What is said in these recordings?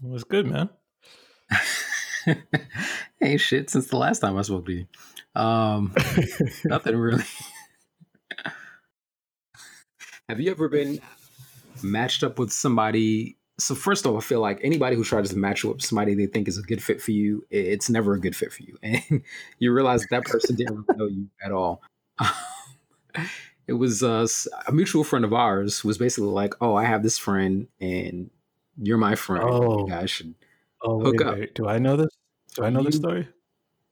What's good, man? hey, shit. Since the last time I spoke to you, um, nothing really. Have you ever been matched up with somebody? So first off, I feel like anybody who tries to match you up with somebody they think is a good fit for you, it's never a good fit for you, and you realize that, that person didn't really know you at all. it was uh, a mutual friend of ours was basically like, "Oh, I have this friend, and you're my friend. Oh. You guys should oh, hook wait, up." Wait. Do I know this? Do I know you, this story?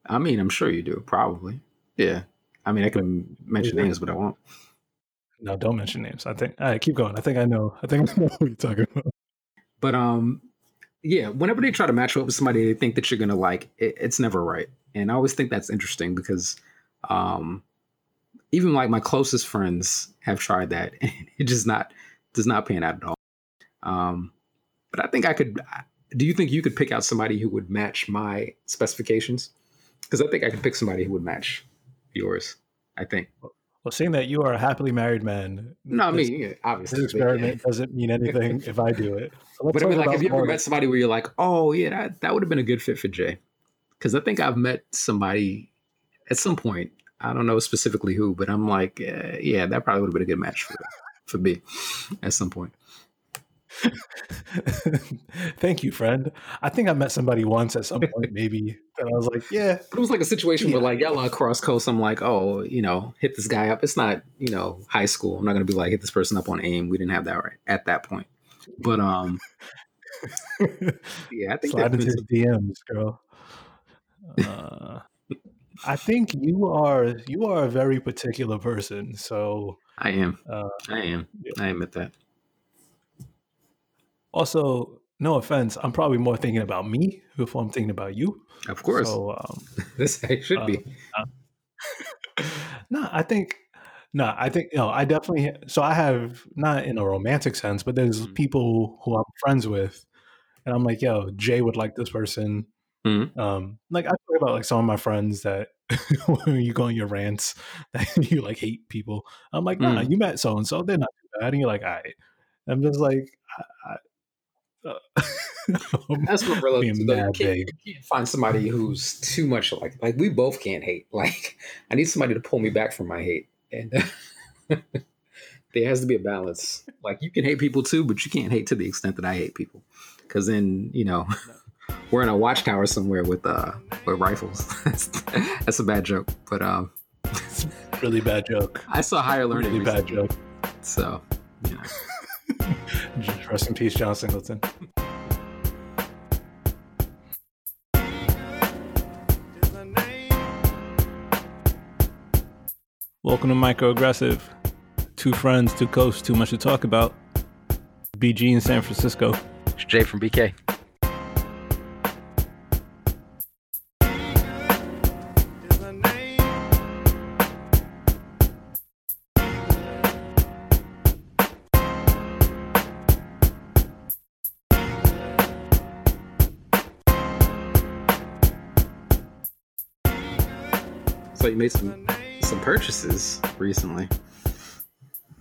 I mean, I'm sure you do. Probably. Yeah. I mean, I can mention names, but I won't. No, don't mention names. I think. All right, keep going. I think I know. I think I know what you're talking about. But um, yeah. Whenever they try to match you up with somebody they think that you're gonna like, it, it's never right. And I always think that's interesting because um, even like my closest friends have tried that, and it just not does not pan out at all. Um, but I think I could. Do you think you could pick out somebody who would match my specifications? Because I think I could pick somebody who would match yours. I think. Well, seeing that you are a happily married man, no, I mean obviously this experiment yeah. doesn't mean anything if I do it. So but I mean, like, have you ever met somebody where you're like, oh yeah, that that would have been a good fit for Jay? Because I think I've met somebody at some point. I don't know specifically who, but I'm like, uh, yeah, that probably would have been a good match for for me at some point. Thank you, friend. I think I met somebody once at some point, maybe, and I was like, yeah. But it was like a situation yeah. where, like, y'all cross-coast. I'm like, oh, you know, hit this guy up. It's not, you know, high school. I'm not gonna be like, hit this person up on AIM. We didn't have that right at that point. But um, yeah, I think slide into his DMs, girl. Uh, I think you are you are a very particular person. So I am. Uh, I am. Yeah. I admit that. Also, no offense, I'm probably more thinking about me before I'm thinking about you. Of course. So, um, this I should uh, be. Uh, no, I think no, I think no, I definitely so I have not in a romantic sense, but there's mm-hmm. people who I'm friends with and I'm like, yo, Jay would like this person. Mm-hmm. Um, like I talk about like some of my friends that when you go on your rants that you like hate people. I'm like, nah, mm-hmm. you met so and so, they're not too bad. And you're like, all right. I'm just like, I, That's what we're looking You can't, can't find somebody who's too much like like we both can't hate. Like I need somebody to pull me back from my hate, and there has to be a balance. Like you can hate people too, but you can't hate to the extent that I hate people, because then you know. We're in a watchtower somewhere with uh with rifles. that's, that's a bad joke, but um, really bad joke. I saw higher learning. Really bad joke. So, you know. Rest in peace, John Singleton. Welcome to Microaggressive. Two friends, two coasts, too much to talk about. BG in San Francisco. It's Jay from BK. Purchases recently.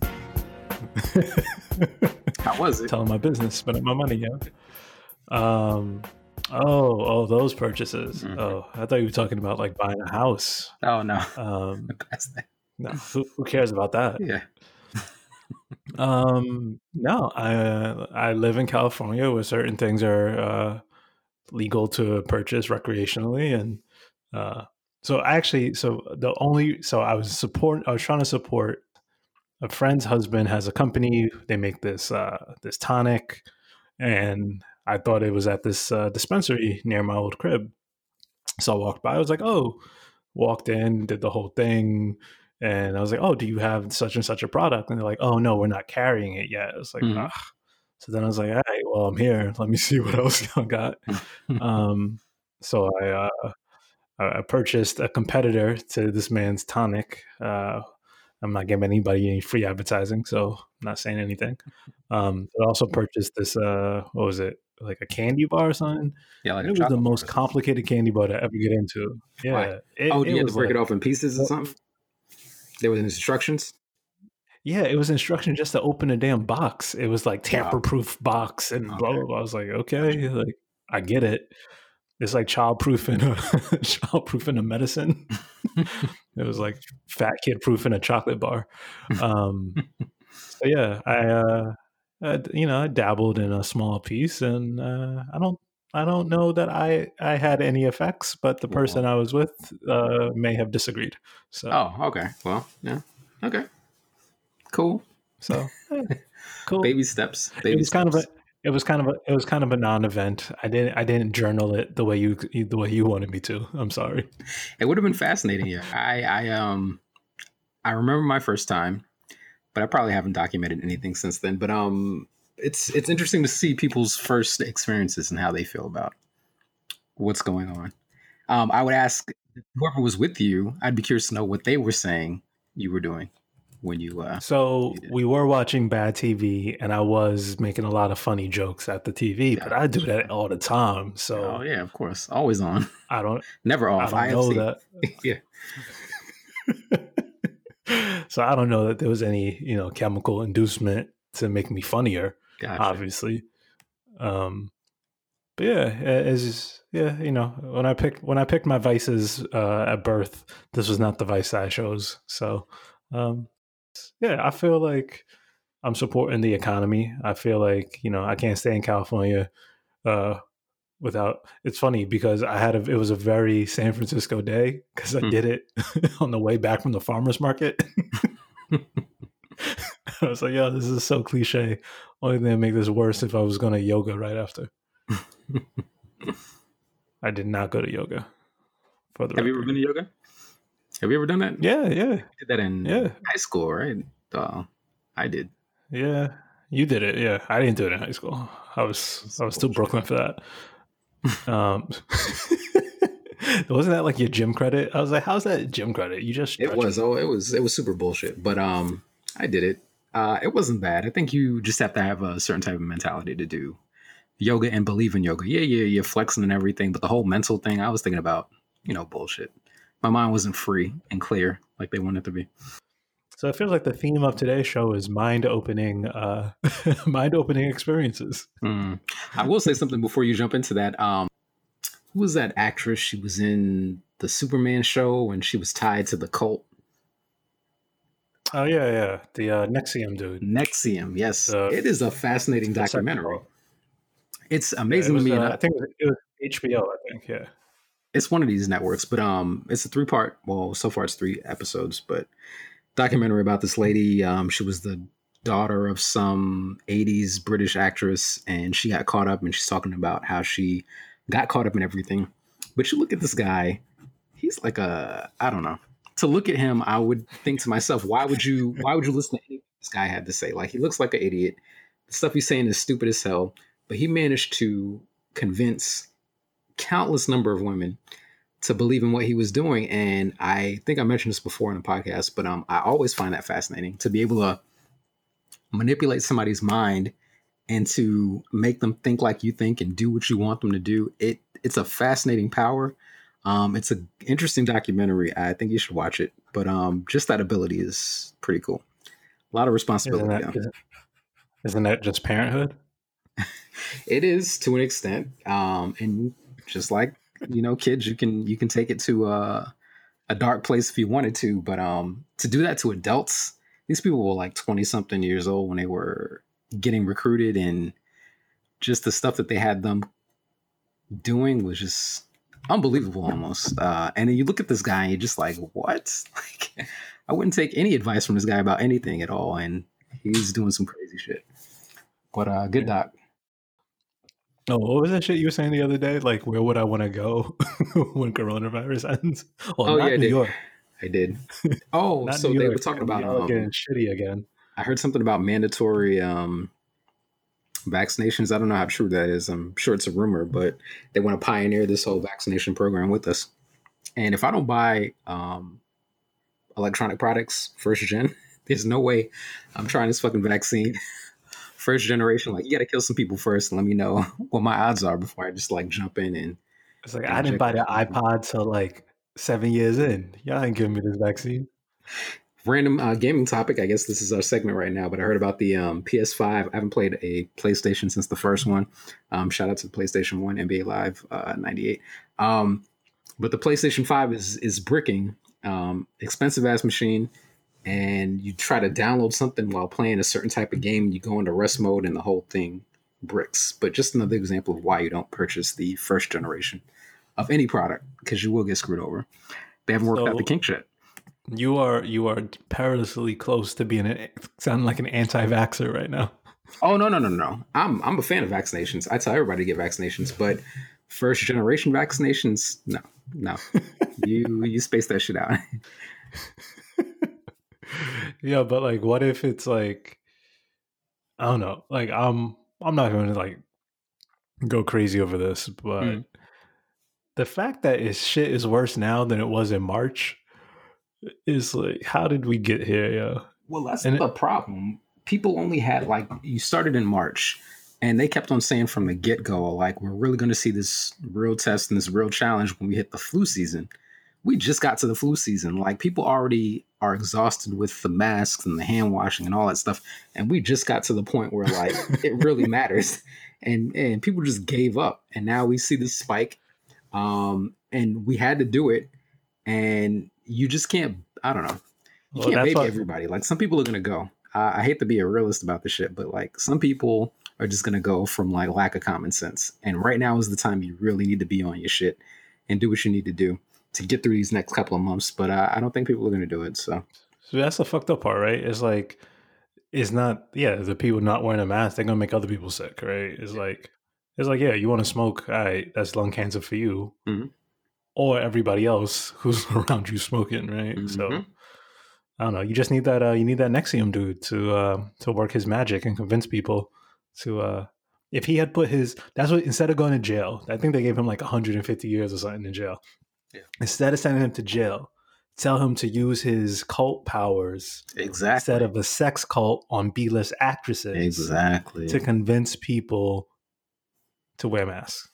How was it? Telling my business, spending my money, yeah. Um, oh, oh, those purchases. Mm-hmm. Oh, I thought you were talking about like buying a house. Oh no, um, no, who, who, cares about that? Yeah. um, no, I I live in California where certain things are uh, legal to purchase recreationally, and uh, so actually, so the only so I was support I was trying to support a friend's husband has a company. They make this uh, this tonic, and I thought it was at this uh, dispensary near my old crib. So I walked by. I was like, oh, walked in, did the whole thing, and I was like, oh, do you have such and such a product? And they're like, oh no, we're not carrying it yet. It's like, mm-hmm. So then I was like, all right, well, I'm here. Let me see what else I got. um, so I uh, I purchased a competitor to this man's tonic. Uh, I'm not giving anybody any free advertising, so I'm not saying anything. Um, but also purchased this. Uh, what was it? Like a candy bar or something? Yeah, like it was the most complicated candy bar to ever get into. Yeah. It, oh, you had to break like, it off in pieces or something? There was instructions. Yeah, it was instruction just to open a damn box. It was like tamper-proof box and blah blah blah. I was like, okay, like I get it. It's like child-proofing a child-proofing a medicine. it was like fat kid proofing a chocolate bar. Um, so yeah, I, uh, I, you know, I dabbled in a small piece, and uh, I don't, I don't know that I, I had any effects, but the person. I was with uh, may have disagreed. So, Oh, okay. Well, yeah. Okay. Cool. so yeah, cool. Baby steps. Baby it was kind of a, steps. It was kind of a, it was kind of a non-event. I didn't, I didn't journal it the way you, the way you wanted me to. I'm sorry. It would have been fascinating. Yeah. I, I, um, I remember my first time, but I probably haven't documented anything since then. But um, it's it's interesting to see people's first experiences and how they feel about what's going on. Um, I would ask whoever was with you. I'd be curious to know what they were saying you were doing when you. Uh, So You we were watching bad TV, and I was making a lot of funny jokes at the TV, but I do that all the time. So oh yeah, of course, always on, I don't, never I off. don't know IFC. that. yeah. so I don't know that there was any, you know, chemical inducement to make me funnier. Gotcha. Obviously, um, but yeah, just, yeah, you know, when I picked when I picked my vices uh, at birth, this was not the vice I chose. So, um, yeah, I feel like I'm supporting the economy. I feel like you know I can't stay in California uh, without. It's funny because I had a it was a very San Francisco day because I Hmm. did it on the way back from the farmers market. I was like, "Yo, this is so cliche." Only thing that make this worse if I was going to yoga right after. I did not go to yoga. For the Have you ever been to yoga? Have you ever done that? Yeah, yeah, I did that in yeah, high school, right? Uh, I did. yeah. You did it. Yeah, I didn't do it in high school. I was I was still Brooklyn for that. Um, wasn't that like your gym credit? I was like, how's that gym credit? You just It was. Oh, it was. It was super bullshit. But um, I did it. Uh, it wasn't bad. I think you just have to have a certain type of mentality to do yoga and believe in yoga. Yeah, yeah, you're flexing and everything, but the whole mental thing, I was thinking about, you know, bullshit. My mind wasn't free and clear like they want it to be. So it feels like the theme of today's show is mind opening, uh, mind opening experiences. Mm. I will say something before you jump into that. Um, who was that actress? She was in the Superman show and she was tied to the cult. Oh yeah, yeah. The uh, NXIVM dude. NXIVM. Yes, The- it is a fascinating documentary. It's Yeah, it amazing was, to me. uh, I- I think it was, it was HBO. I think yeah. It's one of these networks, but um, it's a three part. Well, so far it's three episodes, but documentary about this lady. Um, she was the daughter of some '80s British actress, and she got caught up, and she's talking about how she got caught up in everything. But you look at this guy; he's like a I don't know. To look at him, I would think to myself, why would you? Why would you listen to anything this guy had to say? Like he looks like an idiot. The stuff he's saying is stupid as hell, but he managed to convince countless number of women to believe in what he was doing. And I think I mentioned this before in the podcast, but um, I always find that fascinating to be able to manipulate somebody's mind and to make them think like you think and do what you want them to do. It it's a fascinating power. Um, it's an interesting documentary. I think you should watch it. But um, just that ability is pretty cool. A lot of Isn't responsibility. that, isn't, isn't that just parenthood? It is to an extent, um, and just like you know, kids, you can you can take it to a, a dark place if you wanted to, but um, to do that to adults, these people were like twenty something years old when they were getting recruited, and just the stuff that they had them doing was just unbelievable almost. Uh, and then you look at this guy, and you're just like, what? Like, I wouldn't take any advice from this guy about anything at all, and he's doing some crazy shit. But uh, good doc. Oh, what was that shit you were saying the other day? Like, where would I want to go when coronavirus ends? Well, Oh, not yeah, New did. York. I did. Oh, so they were talking about. Um, getting shitty again. I heard something about mandatory um, vaccinations. I don't know how true that is. I'm sure it's a rumor, but they want to pioneer this whole vaccination program with us. And if I don't buy um, electronic products first gen, there's no way I'm trying this fucking vaccine first generation. Like, you got to kill some people first and let me know what my odds are before I just like jump in and It's like and I didn't buy the iPod till like seven years in. Y'all ain't giving me this vaccine. random uh, gaming topic. I guess this is our segment right now, but I heard about the um, PS5. I haven't played a PlayStation since the first one. Um, shout out to the PlayStation One, NBA Live uh, '98. Um, but the PlayStation Five is is bricking, um, expensive ass machine, and you try to download something while playing a certain type of game. You go into rest mode, and the whole thing bricks. But just another example of why you don't purchase the first generation of any product because you will get screwed over. They haven't worked so, out the kink shit. You are you are perilously close to being an sounding like an anti-vaxxer right now. Oh no no no no! I'm I'm a fan of vaccinations. I tell everybody to get vaccinations, but first generation vaccinations, no no. you you space that shit out. yeah, but like, what if it's like, I don't know. Like, I'm I'm not going to like go crazy over this, but mm. the fact that is shit is worse now than it was in March is like, how did we get here? Yeah. Well, that's and the it, problem. People only had like you started in March, and they kept on saying from the get go, like we're really going to see this real test and this real challenge when we hit the flu season. We just got to the flu season. Like people already are exhausted with the masks and the hand washing and all that stuff, and we just got to the point where like it really matters, and and people just gave up, and now we see this spike, um, and we had to do it, and you just can't. I don't know. You well, can't baby what... everybody. Like some people are gonna go. I, I hate to be a realist about the shit, but like some people are just gonna go from like lack of common sense. And right now is the time you really need to be on your shit and do what you need to do to get through these next couple of months. But uh, I don't think people are gonna do it. So. So that's the fucked up part, right? It's like it's not yeah, the people not wearing a mask, they're gonna make other people sick, right? It's like it's like, yeah, you want to smoke, all right, that's lung cancer for you. Mm-hmm or everybody else who's around you smoking, right? Mm-hmm. So I don't know. You just need that. Uh, you need that NXIVM dude to uh, to work his magic and convince people to. Uh, if he had put his, that's what instead of going to jail, I think they gave him like 150 years or something in jail. Yeah. Instead of sending him to jail, tell him to use his cult powers exactly instead of a sex cult on B-list actresses exactly to convince people to wear masks.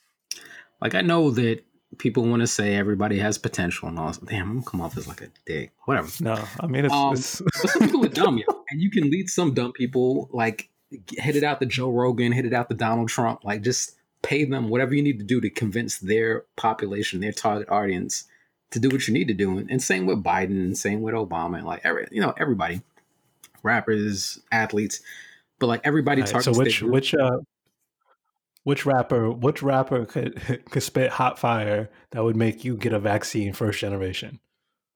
Like I know that people want to say everybody has potential and all. Damn, I'm gonna come off as like a dick. Whatever. No, I mean it's. Um, it's... but some people are dumb, yo, and you can lead some dumb people like hit it out the Joe Rogan, hit it out the Donald Trump. Like just pay them whatever you need to do to convince their population, their target audience, to do what you need to do. And same with Biden, and same with Obama, and like every you know everybody, rappers, athletes, but like everybody targets. Right, so which which uh which rapper? Which rapper could could spit hot fire that would make you get a vaccine first generation?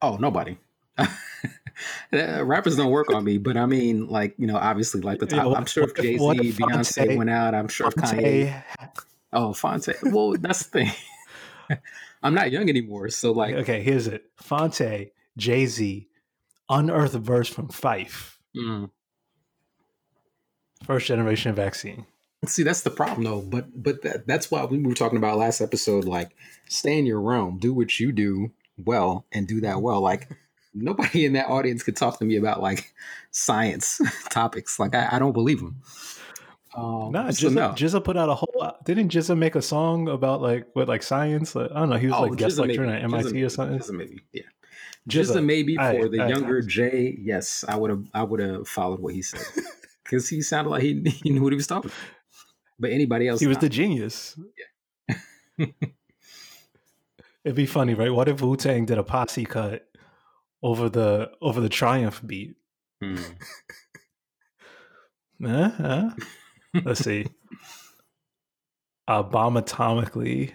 Oh, nobody. Rappers don't work on me, but I mean, like you know, obviously, like the top. I'm sure if Jay Z, Beyonce went out, I'm sure if Kanye. Oh, Phonte. Well, that's the thing. I'm not young anymore, so like. Okay, here's it: Phonte, Jay Z, unearthed verse from Phife. Mm. First generation vaccine. See, that's the problem though. But but that, that's why we were talking about last episode. Like, stay in your realm, do what you do well, and do that well. Like, nobody in that audience could talk to me about like science topics. Like, I, I don't believe them. Um, nah, so no. GZA put out a whole. Didn't GZA make a song about like what like science? Like, I don't know. He was oh, like guest lecturing at MIT GZA, or something. GZA maybe, yeah. GZA, maybe for I, the I, younger I, Jay. Yes, I would have. I would have followed what he said because he sounded like he, he knew what he was talking. about but anybody else. He was not. the genius. Yeah. It'd be funny, right? What if Wu Tang did a posse cut over the over the Triumph beat? Hmm. uh, uh. Let's see. Abomatomically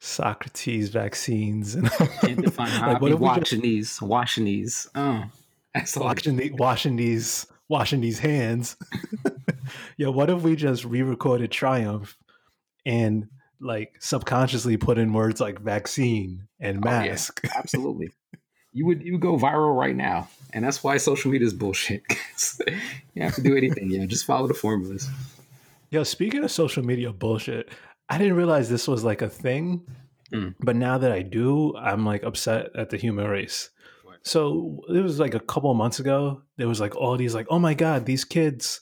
Socrates vaccines and can't define how like, what washing these, washing these. Oh, washing, the, washing these, washing these hands. yeah, what if we just re-recorded Triumph and like subconsciously put in words like vaccine and mask? Oh, yeah. Absolutely. You would you would go viral right now. And that's why social media is bullshit. you have to do anything, yeah. Just follow the formulas. Yo, speaking of social media bullshit, I didn't realize this was like a thing. Mm. But now that I do, I'm like upset at the human race. So it was like a couple of months ago. There was like all these like, oh my god, these kids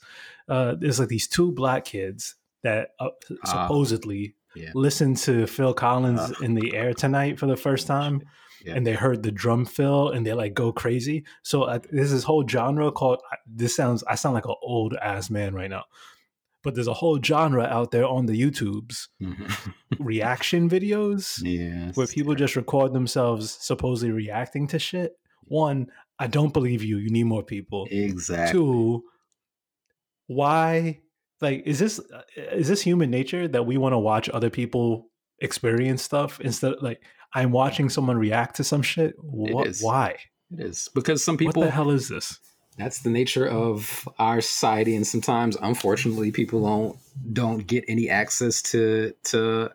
uh, there's like these two black kids that uh, ah. supposedly Yeah. listened to Phil Collins Uh. in the air tonight for the first time, Yeah. and they heard the drum fill and they like go crazy. So uh, there's this whole genre called. This sounds. I sound like an old ass man right now, but there's a whole genre out there on the YouTubes Mhm. reaction videos yes. where people just record themselves supposedly reacting to shit. One, I don't believe you. You need more people. exactly. Two, why? Like, is this uh, is this human nature that we want to watch other people experience stuff instead? Of, like, I'm watching someone react to some shit. What? is. Why? It is because some people. what the hell is this? that's the nature of our society and sometimes unfortunately people don't don't get any access to to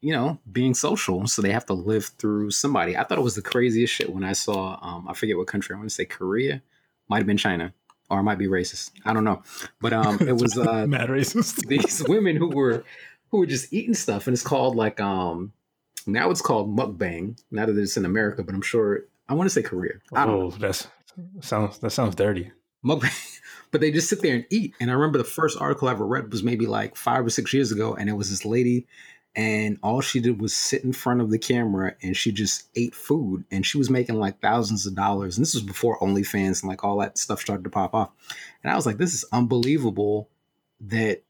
you know being social so they have to live through somebody i thought it was the craziest shit when i saw um i forget what country i want to say korea might have been china or it might be racist i don't know but um it was uh Mad racist. these women who were who were just eating stuff and it's called like um now it's called mukbang now that it's in america but i'm sure i want to say korea i don't oh, know Oh, that's sounds that sounds dirty. mukbang, but they just sit there and eat. And I remember the first article I ever read was maybe like five or six years ago, and it was this lady, and all she did was sit in front of the camera and she just ate food, and she was making like thousands of dollars. And this was before OnlyFans and like all that stuff started to pop off. And I was like, this is unbelievable that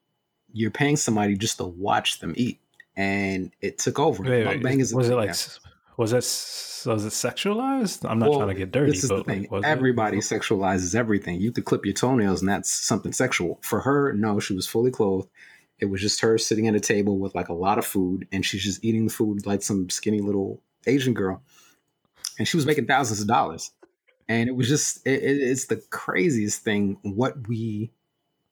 you're paying somebody just to watch them eat. And it took over. Wait, wait, Mukbang is a was it like now. was it was it sexualized? I'm not Well, trying to get dirty, This is but the thing. was it? Everybody sexualizes everything. You could clip your toenails, and that's something sexual. For her, no, she was fully clothed. It was just her sitting at a table with like a lot of food, and she's just eating the food like some skinny little Asian girl. And she was making thousands of dollars. And it was just, it, it- it's the craziest thing. What we,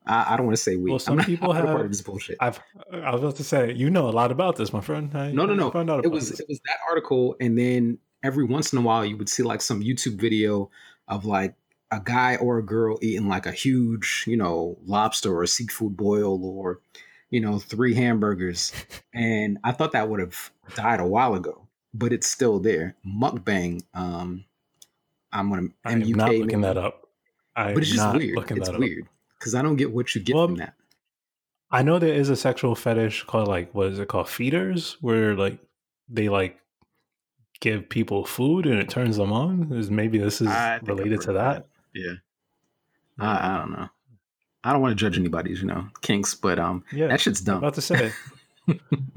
I, I don't want to say we. Well, some not- people a part have- of this bullshit. I've I was about to say you know a lot about this, my friend. I, No, no, no. Found out It was this. it was that article, and then every once in a while you would see like some YouTube video of like a guy or a girl eating like a huge, you know, lobster or seafood boil or you know three hamburgers, and I thought that would have died a while ago, but it's still there. Mukbang. Um, I'm gonna I am MUK not looking maybe. that up. I but it's just weird. It's that up. Because I don't get what you get Well, from that. I know there is a sexual fetish called like what is it called feeders, where like they like give people food and it turns them on. Is maybe this is I think I've related to of that? Yeah. I, I don't know. I don't want to judge anybody's, you know, kinks, but um, Yeah, that shit's I'm dumb. about to say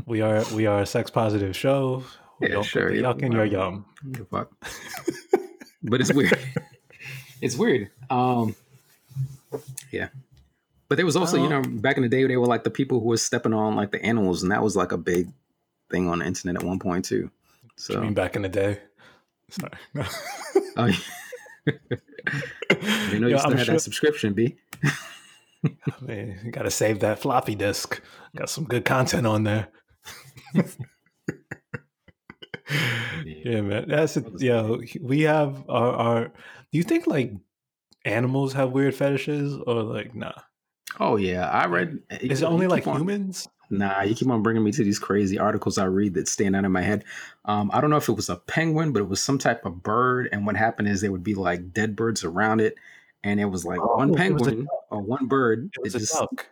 we are we are a sex positive show. We Yeah, don't sure, yeah, yuck in your yum. Fuck. but it's weird. it's weird. Um, yeah. But there was also, you oh. know, back in the day, they were like the people who were stepping on like the animals, and that was like a big thing on the internet at one point too. I So, mean, back in the day. Sorry. oh, yeah. you know, you Yeah, still I'm had sure- that subscription, B. Man, you got to save that floppy disk. Got some good content on there. yeah, man. That's it. Yeah, we have our, our. Do you think like animals have weird fetishes or like nah? Oh yeah, I read. Is it only like on- humans? Nah, you keep on bringing me to these crazy articles I read that stand out in my head. Um, I don't know if it was a penguin, but it was some type of bird. And what happened is there would be like dead birds around it, and it was like Oh, one it was a penguin or one bird. It was it a just duck.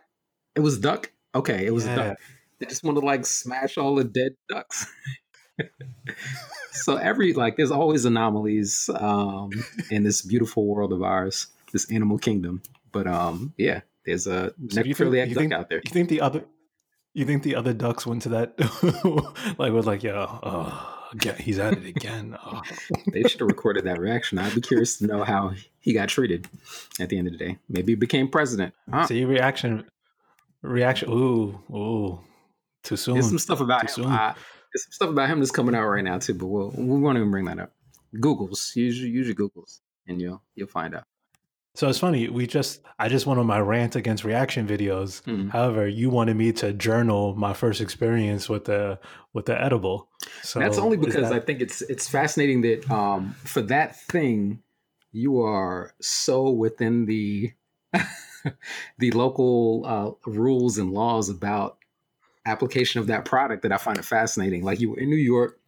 it was duck. Okay, it was a Yeah. duck. They just want to like smash all the dead ducks. so every like, there's always anomalies um, in this beautiful world of ours, this animal kingdom. But um, yeah, there's a So you think, duck think out there. you think the other you think the other ducks went to that like was like yeah oh, yeah he's at it again oh. They should have recorded that reaction. I'd be curious to know how he got treated at the end of the day. Maybe he became president. Huh? see reaction reaction ooh ooh too soon There's some stuff about Too him. I, some stuff about him that's coming out right now too, but we'll, we won't even bring that up. Google's usually usually Google's, and you'll you'll find out. so it's funny we just i just went on my rant against reaction videos Mhm. however you wanted me to journal my first experience with the with the edible so that's only because that- I think it's it's fascinating that um, for that thing you are so within the the local uh, rules and laws about application of that product that I find it fascinating. Like you were in New York,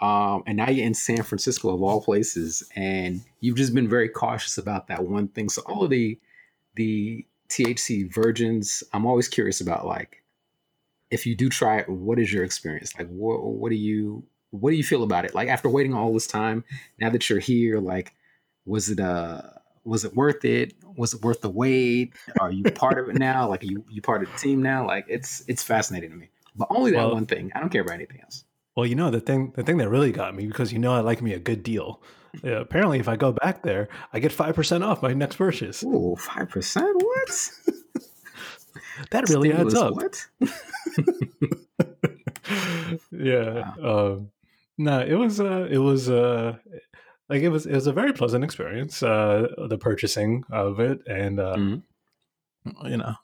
um, and now you're in San Francisco of all places, and you've just been very cautious about that one thing. So all of the the THC virgins, I'm always curious about like if you do try it, what is your experience? Like, what what do you what do you feel about it? Like after waiting all this time, now that you're here, like, was it uh was it worth it? Was it worth the wait? Are you part of it now? Like, you you part of the team now? Like, it's it's fascinating to me. But only that well, one thing. I don't care about anything else. Well, you know the thing the thing that really got me because you know I like me a good deal. Yeah, apparently, if I go back there, I get five percent off my next purchase. Ooh, five percent? What? that really Stimulus, adds up. What? yeah. Wow. Um, no, it was uh, it was uh, like it was it was a very pleasant experience. Uh, the purchasing of it, and uh, mm-hmm. you know,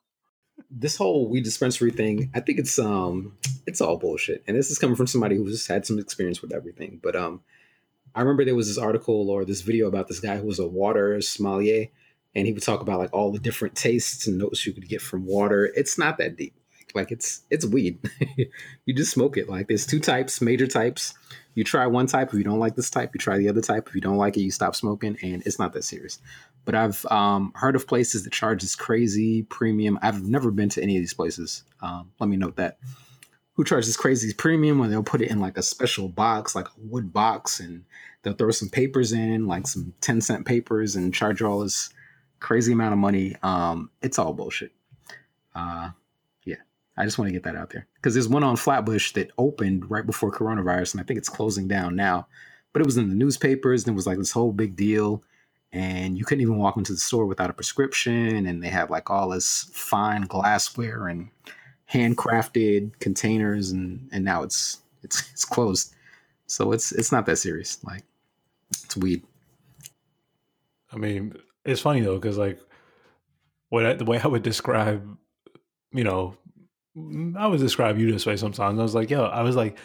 this whole weed dispensary thing, I think it's um it's all bullshit. And this is coming from somebody who's had some experience with everything. But um I remember there was this article or this video about this guy who was a water sommelier and he would talk about like all the different tastes and notes you could get from water. It's not that deep. Like it's it's weed. you just smoke it. Like there's two types, major types. You try one type. If you don't like this type, you try the other type. If you don't like it, you stop smoking, and it's not that serious. But I've um, heard of places that charge this crazy premium. I've never been to any of these places. Um, let me note that. Who charges crazy premium when they'll put it in like a special box, like a wood box, and they'll throw some papers in, like some 10 cent papers, and charge you all this crazy amount of money. Um, it's all bullshit. Uh, I just want to get that out there because there's one on Flatbush that opened right before coronavirus, and I think it's closing down now. But it was in the newspapers, and it was like this whole big deal. And you couldn't even walk into the store without a prescription, and they had like all this fine glassware and handcrafted containers, and and now it's it's it's closed. So it's it's not that serious. Like it's weed. I mean, it's funny though because like what I, the way I would describe, you know, I would describe you this way sometimes. I was like, yo, I was like,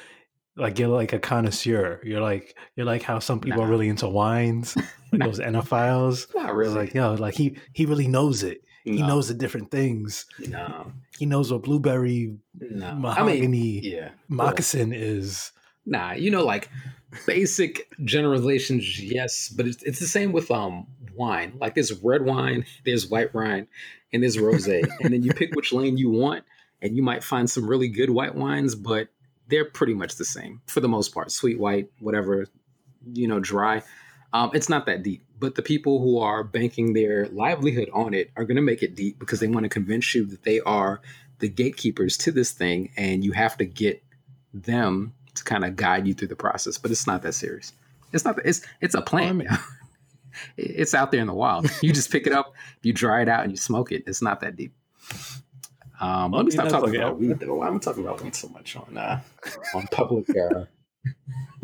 like you're like a connoisseur. You're like you're like how some people nah. are really into wines, like those enophiles. Not really. Like yo, like he he really knows it. No. He knows the different things. No, he knows what blueberry no. mahogany I mean, yeah. moccasin well, is. Nah, you know, like basic generalizations, yes, but it's, it's the same with um wine. Like there's red wine, there's white wine, and there's rosé, and then you pick which lane you want and you might find some really good white wines, but they're pretty much the same for the most part. Sweet white, whatever, you know, dry. Um, it's not that deep. But the people who are banking their livelihood on it are going to make it deep because they want to convince you that they are the gatekeepers to this thing, and you have to get them to kind of guide you through the process. But it's not that serious. It's not. It's it's a plant. it's out there in the wild. You just pick it up, you dry it out, and you smoke it. It's not that deep. Um, let me stop talking like, about weed though. I'm talking about weed so much on uh, on public uh,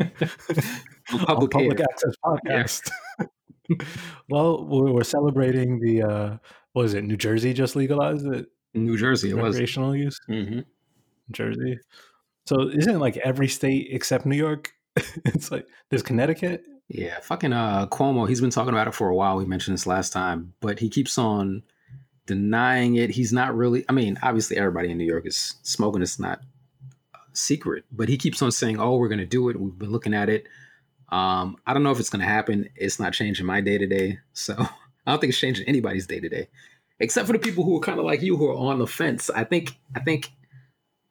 on public, on public access podcast. Yeah. well, we're celebrating the uh, what is it? New Jersey just legalized it. New Jersey, recreational use. Mm-hmm. Jersey. So isn't like every state except New York? it's like there's Connecticut. Yeah, fucking uh, Cuomo. He's been talking about it for a while. We mentioned this last time, but he keeps on denying it. He's not really. I mean, obviously, everybody in New York is smoking. It's not secret, but he keeps on saying, "Oh, we're going to do it. We've been looking at it." Um, I don't know if it's going to happen. It's not changing my day to day, so I don't think it's changing anybody's day to day, except for the people who are kind of like you who are on the fence. I think. I think.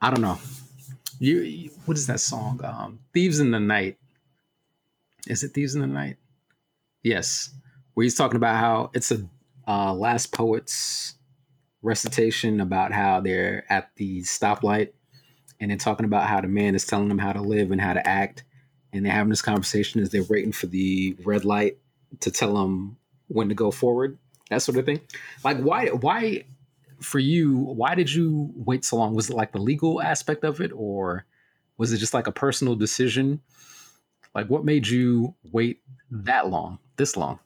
I don't know. You, you what is that song? Um, Thieves in the Night. Is it Thieves in the Night? Yes, where he's talking about how it's a uh, Last Poets recitation about how they're at the stoplight and they're talking about how the man is telling them how to live and how to act. And they're having this conversation as they're waiting for the red light to tell them when to go forward, that sort of thing. Like, why, why, for you, why did you wait so long? Was it like the legal aspect of it, or was it just like a personal decision? Like, what made you wait that long, this long?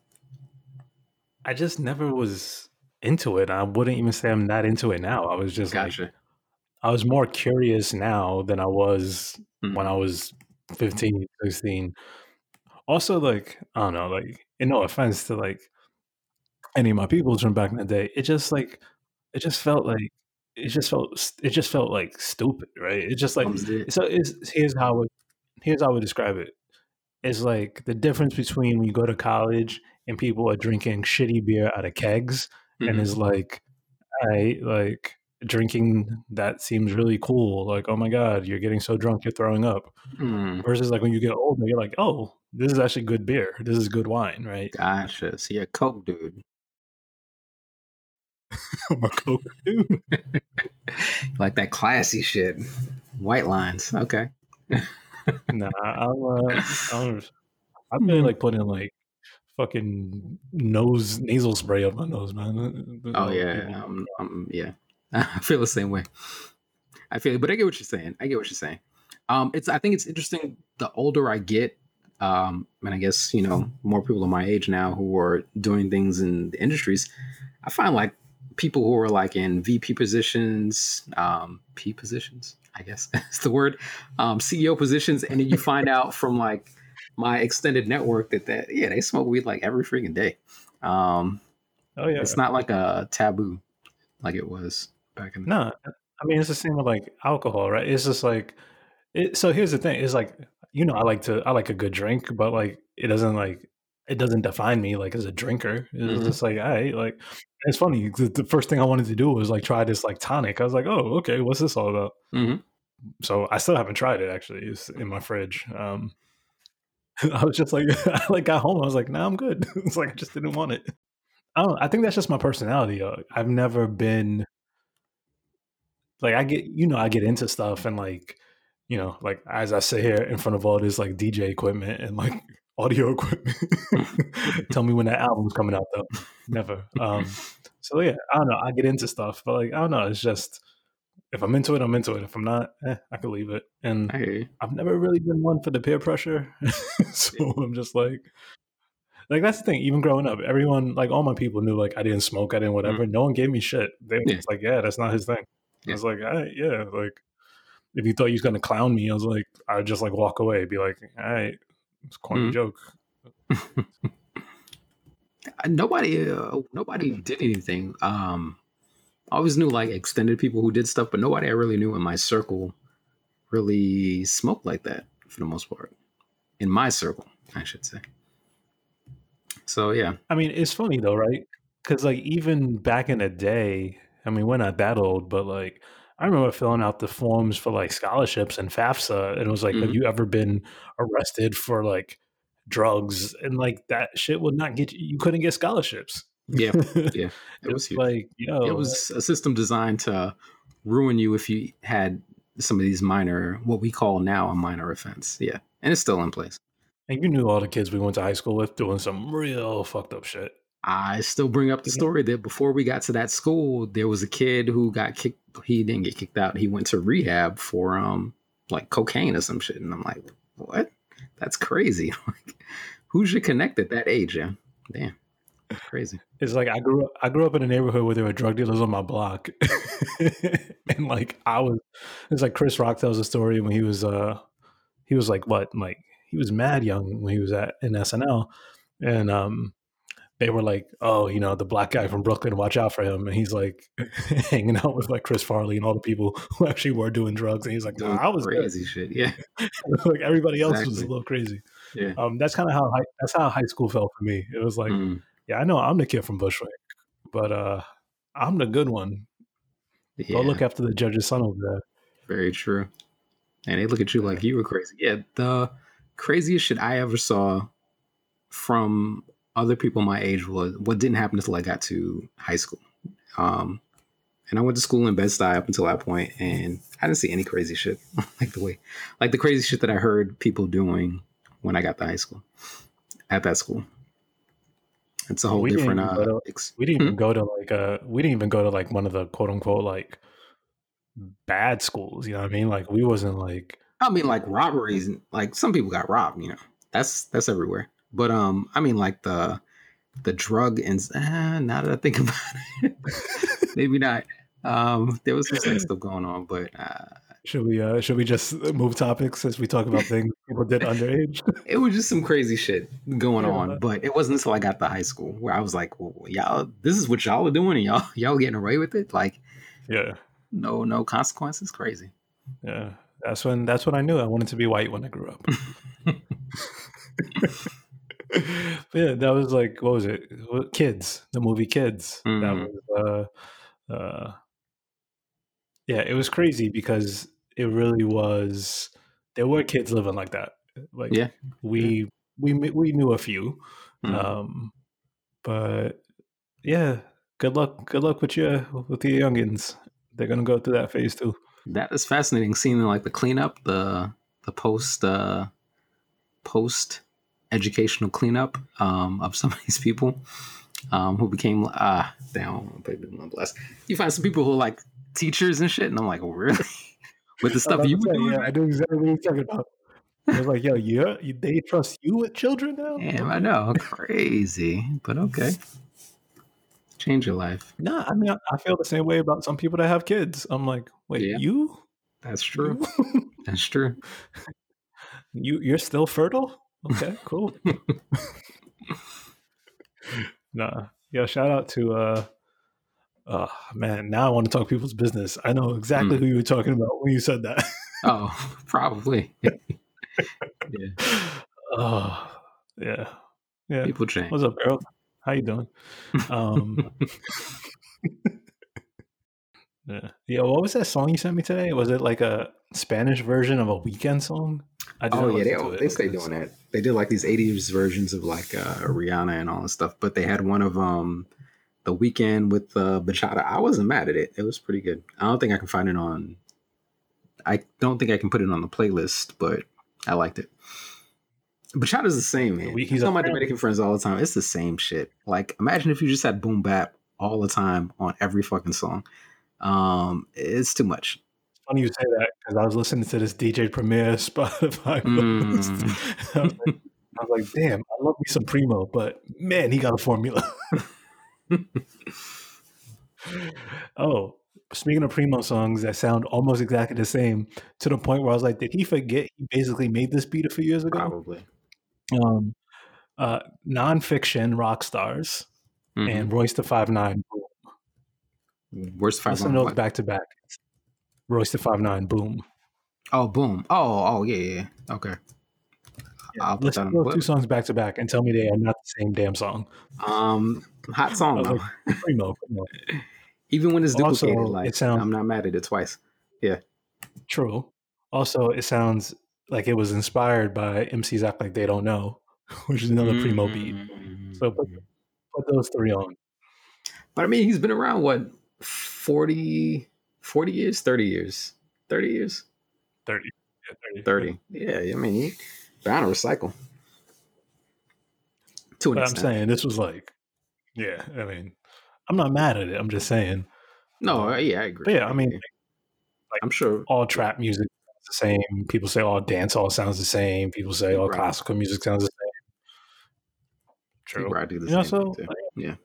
I just never was into it. I wouldn't even say I'm not into it now. I was just gotcha. like, I was more curious now than I was mm-hmm. when I was 15, 16. Also, like, I don't know, like, in no offense to like any of my people from back in the day, it just like, it just felt like, it just felt, it just felt like stupid, right? It just like, so it's, here's how I would, here's how I would describe it. It's like the difference between when you go to college and people are drinking shitty beer out of kegs mm-hmm. and is like I like drinking that seems really cool. Like, oh my god, you're getting so drunk, you're throwing up. Mm, Versus like when you get older, you're like, oh, this is actually good beer. This is good wine, right? gotcha. So you're a Coke dude. I'm a Coke dude. like that classy shit. White lines. Okay. nah, I'm, uh, I'm, I really Hmm. like putting like fucking nose nasal spray up my nose, man. Oh yeah. Um, um, yeah. I feel the same way. I feel it, but I get what you're saying. I get what you're saying. Um, it's I think it's interesting. The older I get, um, and I guess you know more people of my age now who are doing things in the industries. I find like people who are like in VP positions, um, P positions, I guess that's the word, um, CEO positions, and then you find out from like my extended network that that yeah they smoke weed like every freaking day. Um, Oh yeah. it's not like a taboo like it was back in the No, I mean it's the same with like alcohol, right? It's just like it, so. Here's the thing: it's like you know, I like to I like a good drink, but like it doesn't like it doesn't define me like as a drinker. It's Mhm. just like I like. It's funny. The, the first thing I wanted to do was like try this like tonic. I was like, oh, okay, what's this all about? Mhm. So I still haven't tried it. Actually, it's in my fridge. Um, I was just like, I like got home. I was like, nah, I'm good. it's like I just didn't want it. I don't. I think that's just my personality. I've never been like I get you know I get into stuff and like you know like as I sit here in front of all this like DJ equipment and like audio equipment. Tell me when that album's coming out though. Never. Um. So yeah, I don't know. I get into stuff, but like I don't know. It's just if I'm into it, I'm into it. If I'm not, eh, I could leave it. And I've never really been one for the peer pressure. so I'm just like, like that's the thing. Even growing up, everyone, like all my people knew, like I didn't smoke, I didn't whatever. No one gave me shit. They were Yeah. just like, yeah, that's not his thing. I was like, all right, yeah, like if you thought you was gonna clown me, I was like, I'd just like walk away, be like, all right, it's a corny Mhm. joke. nobody uh, nobody did anything um i always knew like extended people who did stuff but nobody i really knew in my circle really smoked like that for the most part in my circle i should say so yeah I mean, it's funny though, right? Because like even back in the day, I mean, we're not that old, but like I remember filling out the forms for like scholarships and FAFSA, and it was like, have Mhm. you ever been arrested for like drugs? And like that shit would not get you. You couldn't get scholarships. Yeah yeah it was huge. like, yo, it was a system designed to ruin you if you had some of these minor what we call now a minor offense yeah and it's still in place and you knew all the kids we went to high school with doing some real fucked up shit. I still bring up the story that before we got to that school, there was a kid who got kicked. He didn't get kicked out. He went to rehab for um like cocaine or some shit. And I'm like, what? That's crazy. like, who's your connect at that age? Yeah, damn, crazy. It's like I grew up. I grew up in a neighborhood where there were drug dealers on my block, and like I was. It's like Chris Rock tells a story when he was. uh He was like what? Like he was mad young when he was at in SNL, and um, they were like, "Oh, you know, the black guy from Brooklyn, watch out for him." And he's like hanging out with like Chris Farley and all the people who actually were doing drugs, and he's like, "Nah, "I was good." crazy shit. Yeah, like everybody else was a little crazy." yeah. Um, that's kind of how high, that's how high school felt for me. It was like. Mm, Yeah, I know I'm the kid from Bushwick, but uh I'm the good one. yeah. Go look after the judge's son over there. Very true. And they look at you like you were crazy. Yeah, the craziest shit I ever saw from other people my age was what didn't happen until I got to high school. Um, and I went to school in Bed Stuy up until that point, and I didn't see any crazy shit like the way, like the crazy shit that I heard people doing when I got to high school at that school. It's a whole We didn't different. go Uh, to- We didn't even go to like uh we didn't even go to like one of the quote unquote like bad schools, you know what I mean? Like we wasn't like I mean, like robberies, like some people got robbed. You know, that's that's everywhere. But um, I mean, like the the drug and uh, now that I think about it, maybe not. Um, there was some sex stuff going on, but uh, should we uh should we just move topics as we talk about things people did underage? it was just some crazy shit going Yeah. on. But it wasn't until I got to high school where I was like, well, y'all, this is what y'all are doing, and y'all y'all getting away with it. Like, yeah. no no consequences. Crazy. Yeah. That's when that's when I knew I wanted to be white when I grew up. But yeah, that was like what was it? Kids, the movie Kids. That Mhm. was uh uh Yeah, it was crazy because it really was. There were kids living like that. Like Yeah. we we we knew a few, Mhm. um, but yeah, good luck. Good luck with your with your youngins. They're gonna go through that phase too. That is fascinating. Seeing like the cleanup, the the post uh, post educational cleanup um, of some of these people um, who became ah damn. I'm gonna put it on blast. You find some people who are like teachers and shit, and I'm like, really? With the stuff you were doing? yeah, I knew exactly what you're talking about. I was like, yo, yeah, you, they trust you with children now? Damn, I know, crazy, but okay. Change your life. Nah, I mean, I, I feel the same way about some people that have kids. I'm like, wait, Yeah. you? That's true. That's true. you you're still fertile? Okay, cool. nah. Yo, shout out to uh uh man, now I want to talk people's business. I know exactly who you were talking about when you said that. Oh, probably. yeah, oh yeah. Yeah. people change. What's up, girl? How you doing? Um Yeah. Yeah, what was that song you sent me today? Was it like a Spanish version of a Weeknd song? I did Oh not yeah, they listen to they stay doing that. They did like these '80s versions of like uh, Rihanna and all this stuff, but they had one of um the Weeknd with uh, bachata. I wasn't mad at it. It was pretty good. I don't think I can find it on. I don't think I can put it on the playlist, but I liked it. Bachata is the same, man. I he's tell a my. Dominican friends all the time. It's the same shit. Like, imagine if you just had boom bap all the time on every fucking song. Um, it's too much. funny you say that because I was listening to this DJ Premier Spotify. Mm. I, was like, I was like, damn, I love me some Primo, but man, he got a formula. oh, speaking of Primo songs that sound almost exactly the same, to the point where I was like, did he forget he basically made this beat a few years ago? Probably. Um, uh, nonfiction rock stars Mhm. and Royce da 5'9". Where's five? Listen to those back to back. Royce da 5'9", boom. Oh, boom. Oh, oh, yeah. yeah. Okay. I'll put that on to the those two songs back to back and tell me they are not the same damn song. Um, hot song though. like, Primo, Primo. Even when it's Also, duplicated, like it sounds- I'm not mad at it twice. Yeah, true. Also, it sounds like it was inspired by MCs Act Like They Don't Know, which is another Primo beat. Mm. So put, put those three on. But I mean, he's been around what 40, 40 years, 30 years, 30 years, 30. Yeah, 30. Yeah, I mean, he bound to recycle. To But I'm saying this was like, yeah, I mean, I'm not mad at it. I'm just saying. No, yeah, I agree. But yeah, I mean, agree. I'm sure. all trap music sounds the same. People say all dance all sounds the same. People say all Right. classical music sounds the same. True. People do the You know, so too. Yeah.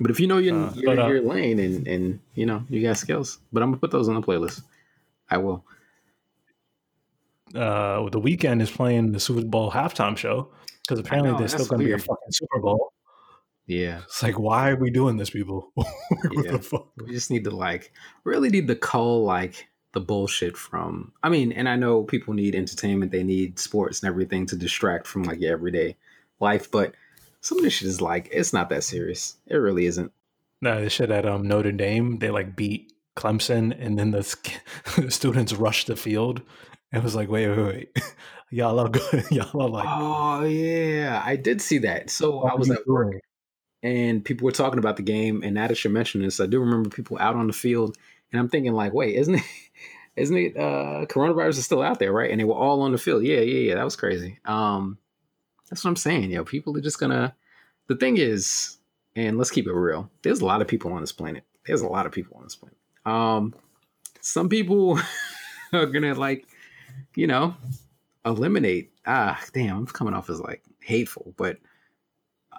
But if you know your, Uh, your, but, uh, your lane and, and you know you got skills, but I'm gonna put those on the playlist. I will. Uh, the Weeknd is playing the Super Bowl halftime show because apparently know, there's still going to be a fucking Super Bowl. Yeah, It's like, why are we doing this, people? Yeah. we just need to like really need to call like the bullshit from. I mean, and I know people need entertainment, they need sports and everything to distract from like your everyday life, but some of this shit is like it's not that serious. It really isn't. No, the shit at um, Notre Dame, they like beat Clemson, and then the, the students rushed the field. It was like, wait, wait, wait, y'all are good. y'all are like, oh yeah, I did see that. So I was you at work and people were talking about the game and now that you're this i do remember people out on the field and i'm thinking like wait isn't it isn't it uh coronavirus is still out there right? And they were all on the field. Yeah yeah yeah that was crazy. Um that's what i'm saying yo people are just gonna the thing is and let's keep it real there's a lot of people on this planet. There's a lot of people on this planet. Um some people are gonna like you know eliminate ah damn i'm coming off as like hateful but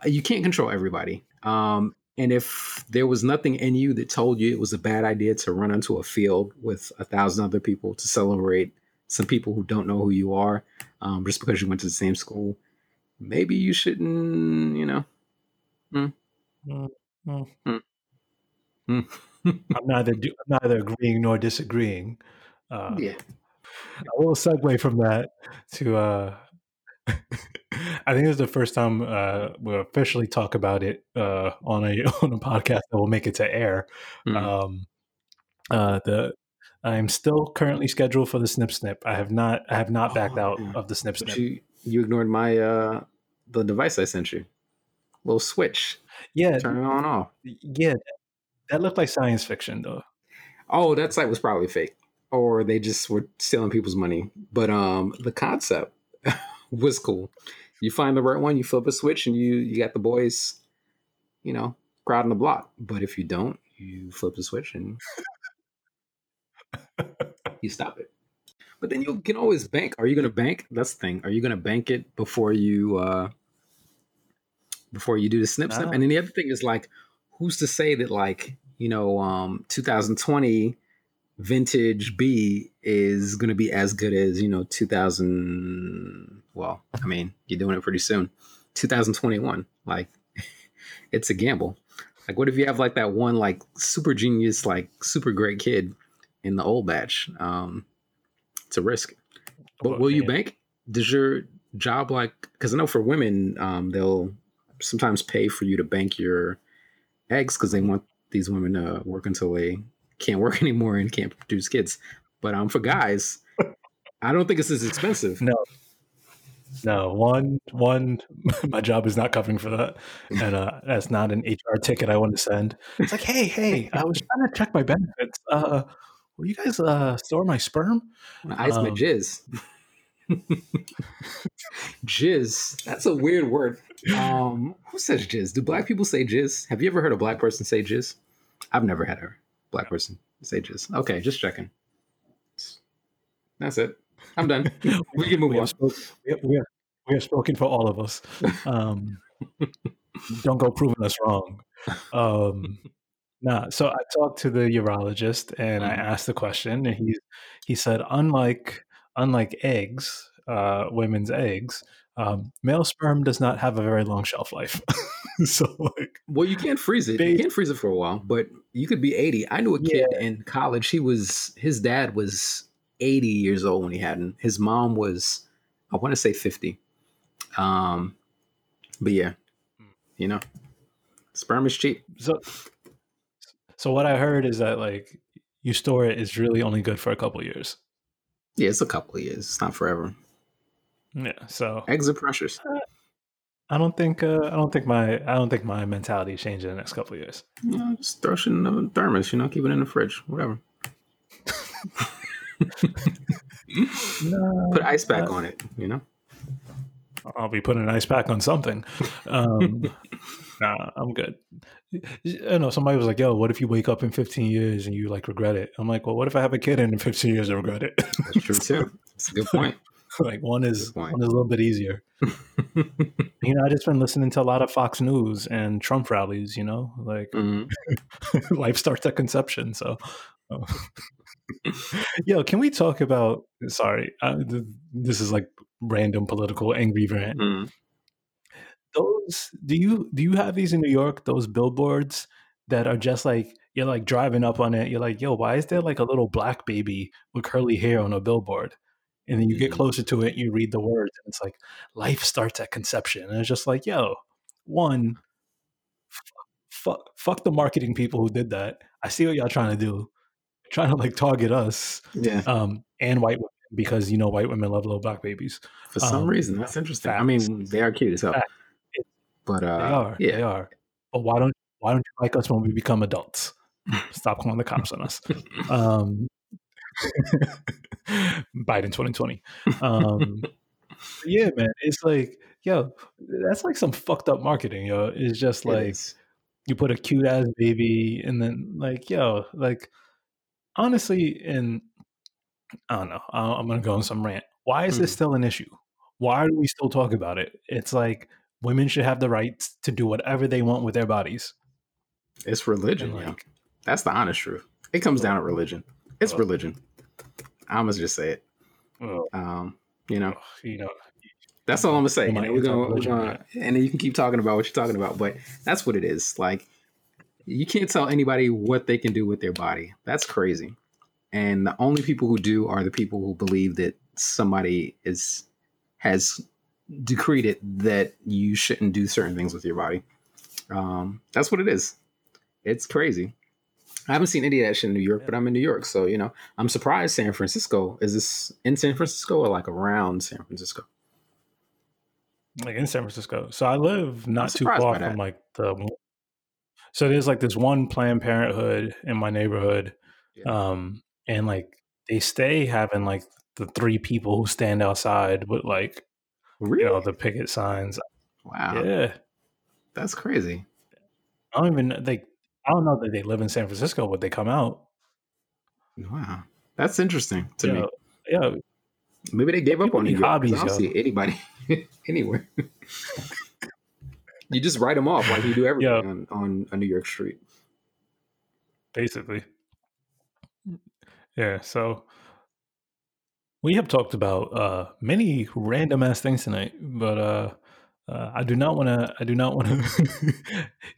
you can't control everybody. Um, and if there was nothing in you that told you it was a bad idea to run onto a field with a thousand other people to celebrate some people who don't know who you are, um, just because you went to the same school, maybe you shouldn't, you know. Mm, mm. Hmm. I'm neither do, I'm neither agreeing nor disagreeing. Uh, Yeah. I little segue from that to. Uh, I think it's the first time uh, we'll officially talk about it uh, on a on a podcast that will make it to air. Mhm. Um, Uh, the I'm still currently scheduled for the snip snip. I have not I have not backed out Oh, of the snip snip. you you ignored my uh the device I sent you. Little switch. yeah, Turn it on off. yeah, that looked like science fiction though. Oh, that site was probably fake. Or they just were stealing people's money. But um the concept was cool. You find the right one, you flip a switch and you you got the boys, you know, crowding the block. But if you don't, you flip the switch and you stop it. But then you can always bank. Are you going to bank? That's the thing. Are you going to bank it before you uh before you do the snip snip? And then the other thing is like, who's to say that like you know, um, 2020 vintage B is going to be as good as you know 2000. Well, I mean, you're doing it pretty soon. 2021, like it's a gamble. Like, what if you have like that one like super genius, like super great kid in the old batch? Um, it's a risk. But Well, will you bank? Does your job like? Because I know for women, um, they'll sometimes pay for you to bank your eggs because they want these women to work until they can't work anymore and can't produce kids. But um, for guys, I don't think it's as expensive. No. No, one one my job is not covering for that. And uh that's not an HR ticket I want to send. It's like, hey, hey, I was trying to check my benefits. Uh will you guys uh store my sperm? I ice my Um, jizz. jizz. That's a weird word. Um, who says jizz? Do black people say jizz? Have you ever heard a black person say jizz? I've never had a black person Sages. Okay, just checking. That's it. I'm done. We can move we on. have, spoke, we, have, we, have, we have spoken for all of us. Um, don't go proving us wrong. Um, nah, so I talked to the urologist and I Mhm. asked the question, and he he said, unlike unlike eggs, uh, women's eggs, um, male sperm does not have a very long shelf life. so like, Well, you can't freeze it. You can't freeze it for a while, but you could be 80. I knew a kid in college. He was his dad was 80 years old when he had him. His mom was, I want to say 50. Um, but yeah, you know, sperm is cheap. so so what I heard is that like you store it is really only good for a couple years. Yeah, it's a couple of years. It's not forever. Yeah, so Eggs are precious. I don't think uh, I don't think my I don't think my mentality changed in the next couple of years. You know, just throw shit in the thermos. You know, keep it in the fridge. Whatever. No, Put ice pack uh, on it. You know. I'll be putting an ice pack on something. Um, nah, I'm good. I know somebody was like, "Yo, what if you wake up in 15 years and you like regret it?" I'm like, "Well, what if I have a kid and in 15 years I regret it?" That's true too. It's a good point. like one is one is a little bit easier. You know, I just been listening to a lot of Fox News and Trump rallies. You know, like Mhm. life starts at conception. So, yo, can we talk about? Sorry, uh, th- this is like random political angry rant. Mhm. Those do you do you have these in New York? Those billboards that are just like you're like driving up on it. You're like, yo, why is there like a little black baby with curly hair on a billboard? And then you get Mhm. closer to it, you read the words, and it's like life starts at conception. And it's just like, yo, one, fuck, fuck the marketing people who did that. I see what y'all trying to do, trying to like target us Yeah. um, and white women because you know white women love little black babies. For some Um, reason, that's interesting. I mean, they are cute as hell. But uh, They are, yeah, they are. But why don't why don't you like us when we become adults? Stop calling the cops on us. Um, Biden 2020. Um, yeah, man, it's like yo, that's like some fucked up marketing, yo. It's just like is. you put a cute ass baby and then like yo like honestly and i don't know i'm gonna go on some rant why is this Mhm. still an issue why do we still talk about it it's like women should have the right to do whatever they want with their bodies It's religion. and like That's the honest truth. It comes down to religion. It's religion. I must just say it. Um, you know, you know that's all I'm gonna say. Know, we're gonna, we're gonna, and then you can keep talking about what you're talking about, but that's what it is. Like, you can't tell anybody what they can do with their body. That's crazy. And the only people who do are the people who believe that somebody is has decreed it that you shouldn't do certain things with your body. Um, that's what it is. It's crazy. I haven't seen any of that shit in New York, but I'm in New York, so you know I'm surprised. San Francisco is this in San Francisco or like around San Francisco? Like in San Francisco. So I live not too far from like the. So there's like this one Planned Parenthood in my neighborhood, Yeah. um, and like they stay having like the three people who stand outside with like Really? you know the picket signs. wow, Yeah, that's crazy. I don't even like. I don't know that they live in San Francisco, but they come out. Wow, that's interesting to yeah, me. yeah, Maybe they gave up on New need York. 'cause hobbies, I don't yo. see anybody anywhere. you just write them off like you do everything Yeah. on, on a New York street. basically. Yeah, so we have talked about uh many random ass things tonight, but uh, uh I do not want to I do not want to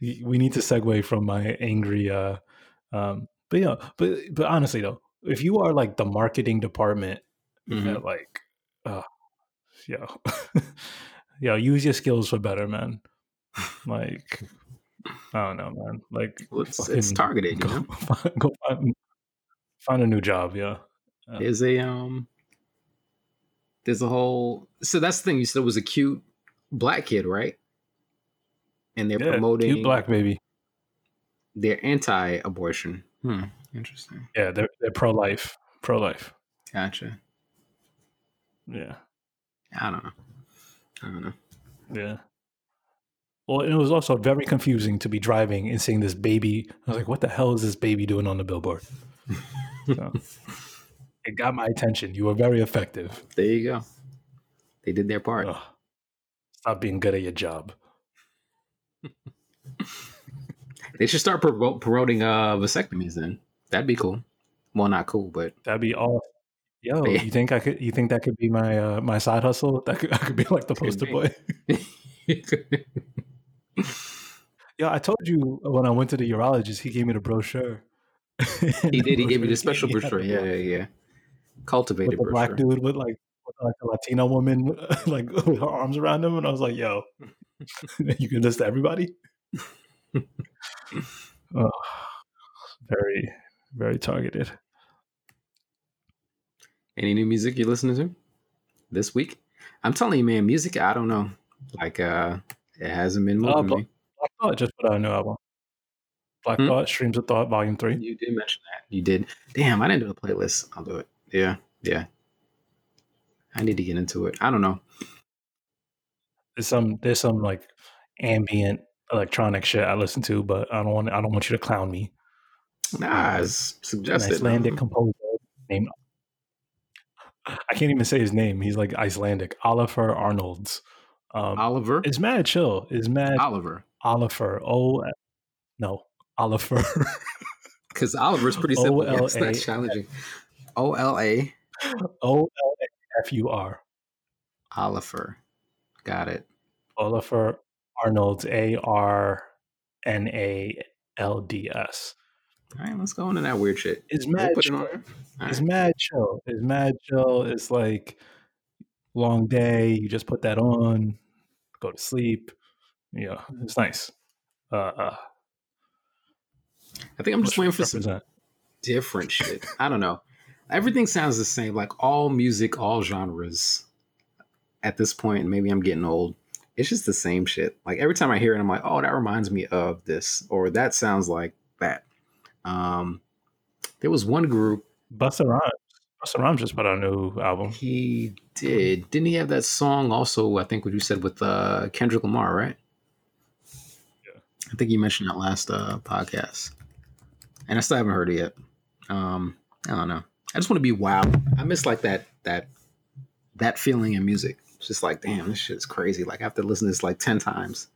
we need to segue from my angry uh um but yeah, but but honestly though, if you are like the marketing department Mhm. at like uh yeah. yeah, use your skills for better, man. Like I don't know, man. Like Well, it's, it's targeted, you go, know. find, go find, find a new job, yeah. Uh, There's a um, there's a whole. So that's the thing. You said it was a cute black kid, right? And they're yeah, promoting. cute black baby. They're anti-abortion. Hmm. Interesting. Yeah, they're they're pro life, pro life. Gotcha. Yeah, I don't know. I don't know. yeah. Well, and it was also very confusing to be driving and seeing this baby. I was like, "What the hell is this baby doing on the billboard?" So, it got my attention. You were very effective. There you go. They did their part. Stop being good at your job. They should start provo- promoting uh vasectomies then. That'd be cool. Well, not cool, but That'd be all. Yo, Yeah. you think I could? You think that could be my uh, my side hustle? That could I could be like the poster boy. Yo, I told you when I went to the urologist, he gave me the brochure. he did. He gave me the special brochure. Yeah, yeah, yeah. With Cultivated the black dude with like with like a Latino woman like with her arms around him, and I was like, "Yo, you can this to everybody." oh, very, very targeted. Any new music you're listening to this week? I'm telling you, man, music. I don't know. Like, uh, it hasn't been Uh, moving but- me. Black Thought just put out a new album. Black Hmm? Thought, Streams of Thought, Volume Three. You did mention that. You did. Damn, I didn't do a playlist. I'll do it. Yeah, yeah. I need to get into it. I don't know. There's some there's some like ambient electronic shit I listen to, but I don't want I don't want you to clown me. Nah, it's An suggested. Icelandic composer named I can't even say his name. He's like Icelandic. Oliver Arnalds. Um, Oliver. it's mad chill. It's mad Oliver. Oliver. Oh no, Oliver. Because Oliver's pretty simple. Yeah, it's not challenging. O L A. O L A F U R. Oliver. Got it. Oliver Arnalds. A R N A L D S. All right, let's go into that weird shit. It's mad it chill. All It's right. mad chill. It's mad chill. It's like long day. You just put that on, go to sleep. Yeah, it's nice. Uh, uh I think I'm just waiting for some different shit. I don't know. Everything sounds the same. Like all music, all genres. At this point, maybe I'm getting old. It's just the same shit. Like every time I hear it, I'm like, oh, that reminds me of this, or that sounds like that. Um, there was one group Busta Rhymes. Busta Rhymes just put out a new album. he did. Didn't he have that song also? I think what you said with uh, Kendrick Lamar, right? Yeah. I think you mentioned that last uh, podcast, and I still haven't heard it yet. Um, I don't know. I just want to be wild. I miss like that that that feeling in music. It's just like, damn, this shit's crazy. Like I have to listen to this like ten times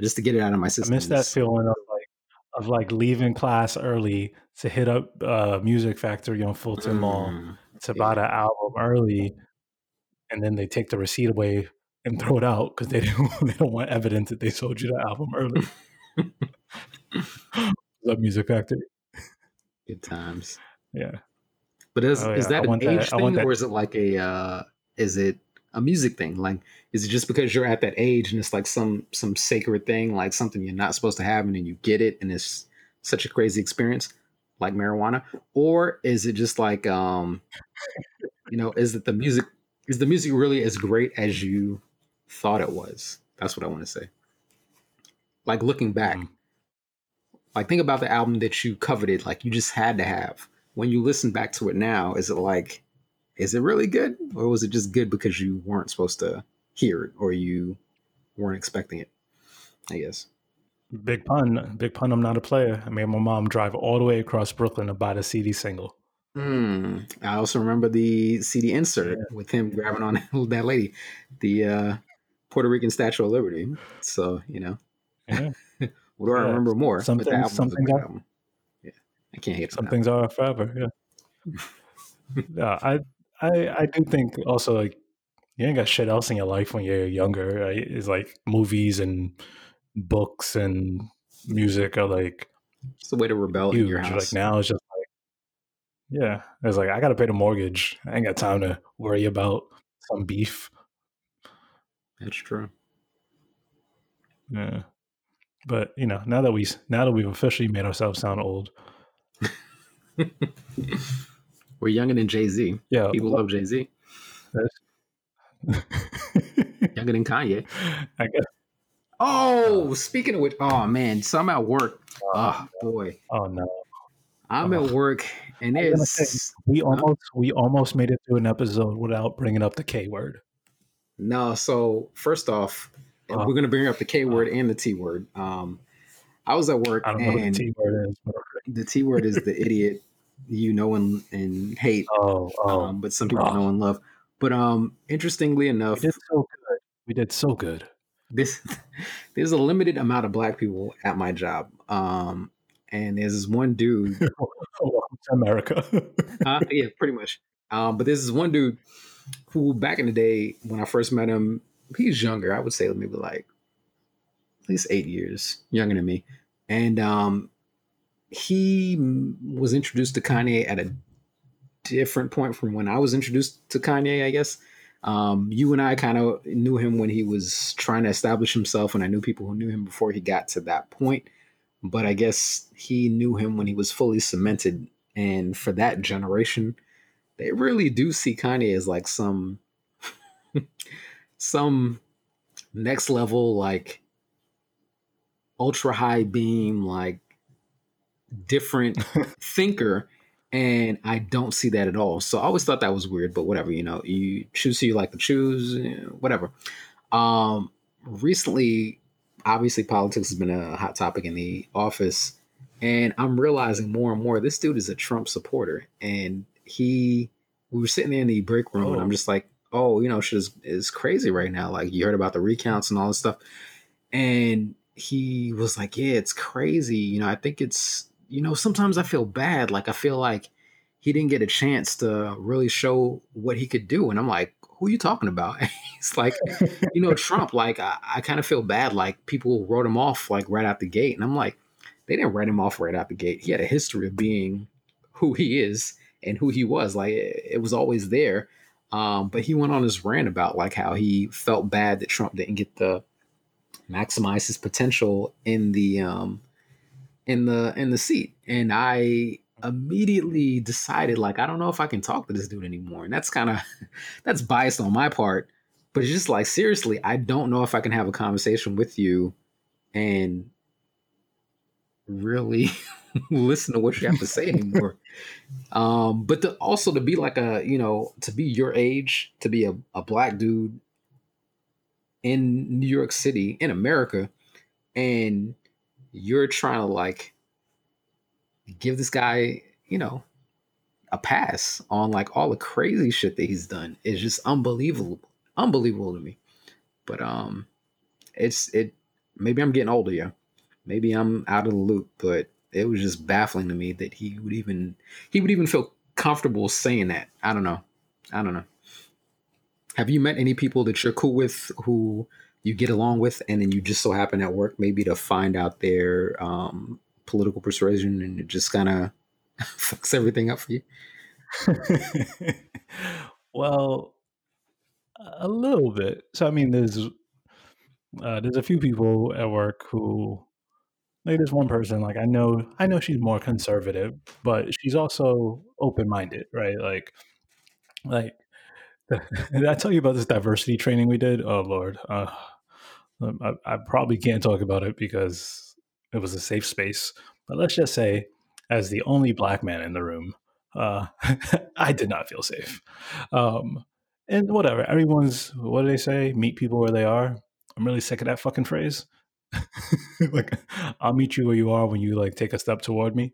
just to get it out of my system. I miss that feeling of like of like leaving class early to hit up uh, Music Factory on Fulton Mall Mm, to buy the album early, and then they take the receipt away and throw it out because they don't they don't want evidence that they sold you the album early. Love Music Factory. good times. Yeah. But is Oh, is yeah. I that an want that- age thing, or is it like a uh, is it a music thing? Like, is it just because you're at that age and it's like some some sacred thing, like something you're not supposed to have, and then you get it, and it's such a crazy experience, like marijuana, or is it just like um, you know, is it the music? Is the music really as great as you thought it was? That's what I want to say. Like looking back, mm-hmm. like think about the album that you coveted, like you just had to have. When you listen back to it now, is it like, is it really good, or was it just good because you weren't supposed to hear it or you weren't expecting it? I guess. Big pun, big pun. I'm not a player. I made my mom drive all the way across Brooklyn to buy the CD single. Mm, I also remember the CD insert yeah. with him grabbing on that lady, the uh, Puerto Rican Statue of Liberty. So you know, yeah. what do I remember more? Some things, some things are, album. I can't hate. Some things are forever. Yeah. yeah, I, I, I do think also like you ain't got shit else in your life when you're younger. Right? It's like movies and books and music are like it's the way to rebel huge. in your house. Like now it's just like yeah, it's like I got to pay the mortgage. I ain't got time to worry about some beef. That's true. Yeah, but you know, now that we now that we've officially made ourselves sound old, we're younger than Jay Z. Yeah, people love Jay Z. younger than Kanye. I guess. Oh, speaking of which, oh man, so I'm at work. Oh, oh boy. Oh no. I'm oh. at work and it's we almost we almost made it through an episode without bringing up the K word. No, so first off, uh, we're gonna bring up the K uh. word and the T word. Um, I was at work and the T word is. The T word is the idiot you know and, and hate. Oh, oh um, but some people oh. know and love. But um, interestingly enough, we did so good. We did so good. This there's a limited amount of black people at my job. Um, and there's this one dude. Welcome to America. uh, yeah, pretty much. Um, but there's this one dude who, back in the day, when I first met him, he's younger. I would say maybe like at least eight years younger than me, and um, he was introduced to Kanye at a different point from when I was introduced to Kanye. I guess. Um, you and I kind of knew him when he was trying to establish himself, and I knew people who knew him before he got to that point but I guess he knew him when he was fully cemented. And for that generation, they really do see Kanye as like some some next level, like ultra high beam, like different thinker. And I don't see that at all. So I always thought that was weird, but whatever, you know, you choose who you like to choose, whatever. Um, recently, obviously politics has been a hot topic in the office and i'm realizing more and more this dude is a trump supporter and he we were sitting there in the break room oh. and i'm oh. just like oh you know shit is, is crazy right now like you heard about the recounts and all this stuff and he was like yeah it's crazy you know i think it's you know sometimes i feel bad like i feel like he didn't get a chance to really show what he could do and i'm like who are you talking about? He's like, you know, Trump, like, I, I kind of feel bad. Like, people wrote him off, like, right out the gate. And I'm like, they didn't write him off right out the gate. He had a history of being who he is and who he was. Like, it, it was always there. Um, but he went on his rant about, like, how he felt bad that Trump didn't get the maximize his potential in the, um, in the, in the seat. And I, immediately decided like I don't know if I can talk to this dude anymore. And that's kind of that's biased on my part, but it's just like seriously, I don't know if I can have a conversation with you and really listen to what you have to say anymore. um, but to also to be like a, you know, to be your age, to be a, a black dude in New York City, in America, and you're trying to like give this guy, you know, a pass on like all the crazy shit that he's done is just unbelievable, unbelievable to me. But um, it's it. Maybe I'm getting older, yeah. Maybe I'm out of the loop, but it was just baffling to me that he would even he would even feel comfortable saying that. I don't know. I don't know. Have you met any people that you're cool with who you get along with, and then you just so happen at work maybe to find out their um, political persuasion and it just kind of fucks everything up for you? well, a little bit. So I mean, there's uh, there's a few people at work who like this one person, like I know, I know she's more conservative, but she's also open minded, right? Like, like did I tell you about this diversity training we did? Oh Lord, uh, um, I, I probably can't talk about it because it was a safe space. But let's just say, as the only black man in the room, uh, I did not feel safe. Um, and whatever, everyone's what do they say? Meet people where they are. I'm really sick of that fucking phrase. like, I'll meet you where you are when you like take a step toward me.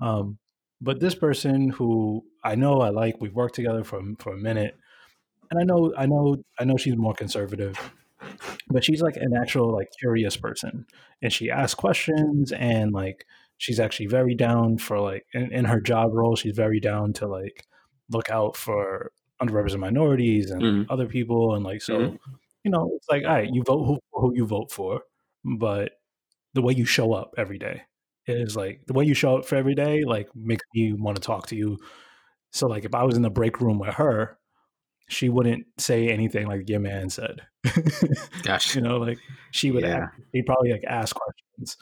Um, but this person who I know I like, we've worked together for for a minute, and I know I know I know she's more conservative but she's like an actual like curious person and she asks questions and like she's actually very down for like in, in her job role she's very down to like look out for underrepresented minorities and mm-hmm. other people and like so mm-hmm. you know it's like all right you vote who, who you vote for but the way you show up every day is like the way you show up for every day like makes me want to talk to you so like if i was in the break room with her she wouldn't say anything like your man said. Gosh, you know, like she would. Yeah. Ask, he'd probably like ask questions,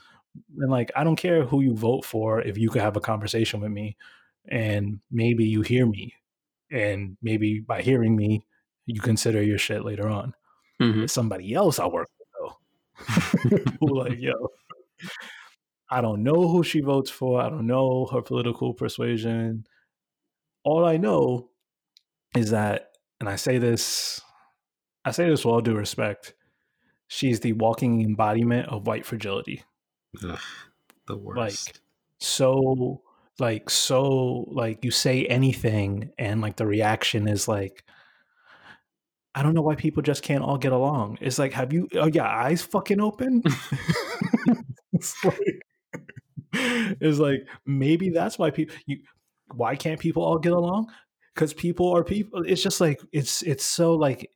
and like I don't care who you vote for if you could have a conversation with me, and maybe you hear me, and maybe by hearing me, you consider your shit later on. Mm-hmm. Somebody else I work with though, like yo. I don't know who she votes for. I don't know her political persuasion. All I know is that and I say this, I say this with all due respect. She's the walking embodiment of white fragility. Ugh, the worst. Like so, like so, like you say anything, and like the reaction is like, I don't know why people just can't all get along. It's like, have you? Oh yeah, eyes fucking open. it's like, it's like maybe that's why people. You, why can't people all get along? Because people are people. It's just like it's it's so like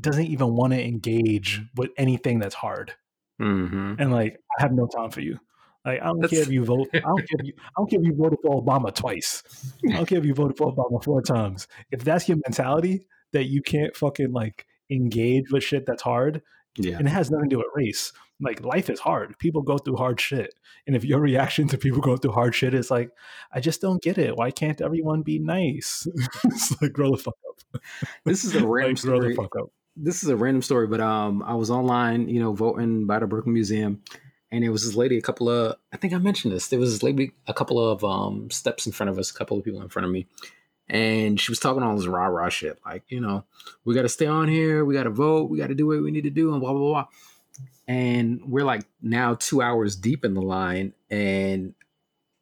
doesn't even want to engage with anything that's hard. Mm-hmm. And like, I have no time for you. Like, I don't that's... care if you vote. I don't care if you. I don't care if you voted for Obama twice. I don't care if you voted for Obama four times. If that's your mentality, that you can't fucking like engage with shit that's hard, yeah. and it has nothing to do with race like life is hard. People go through hard shit. And if your reaction to people going through hard shit is like, I just don't get it. Why can't everyone be nice? it's like grow the fuck up. This is a random like, story. This is a random story, but um I was online, you know, voting by the Brooklyn Museum. And it was this lady, a couple of I think I mentioned this. There was this lady a couple of um steps in front of us, a couple of people in front of me. And she was talking all this rah rah shit, like, you know, we gotta stay on here, we gotta vote, we gotta do what we need to do, and blah blah blah and we're like now two hours deep in the line and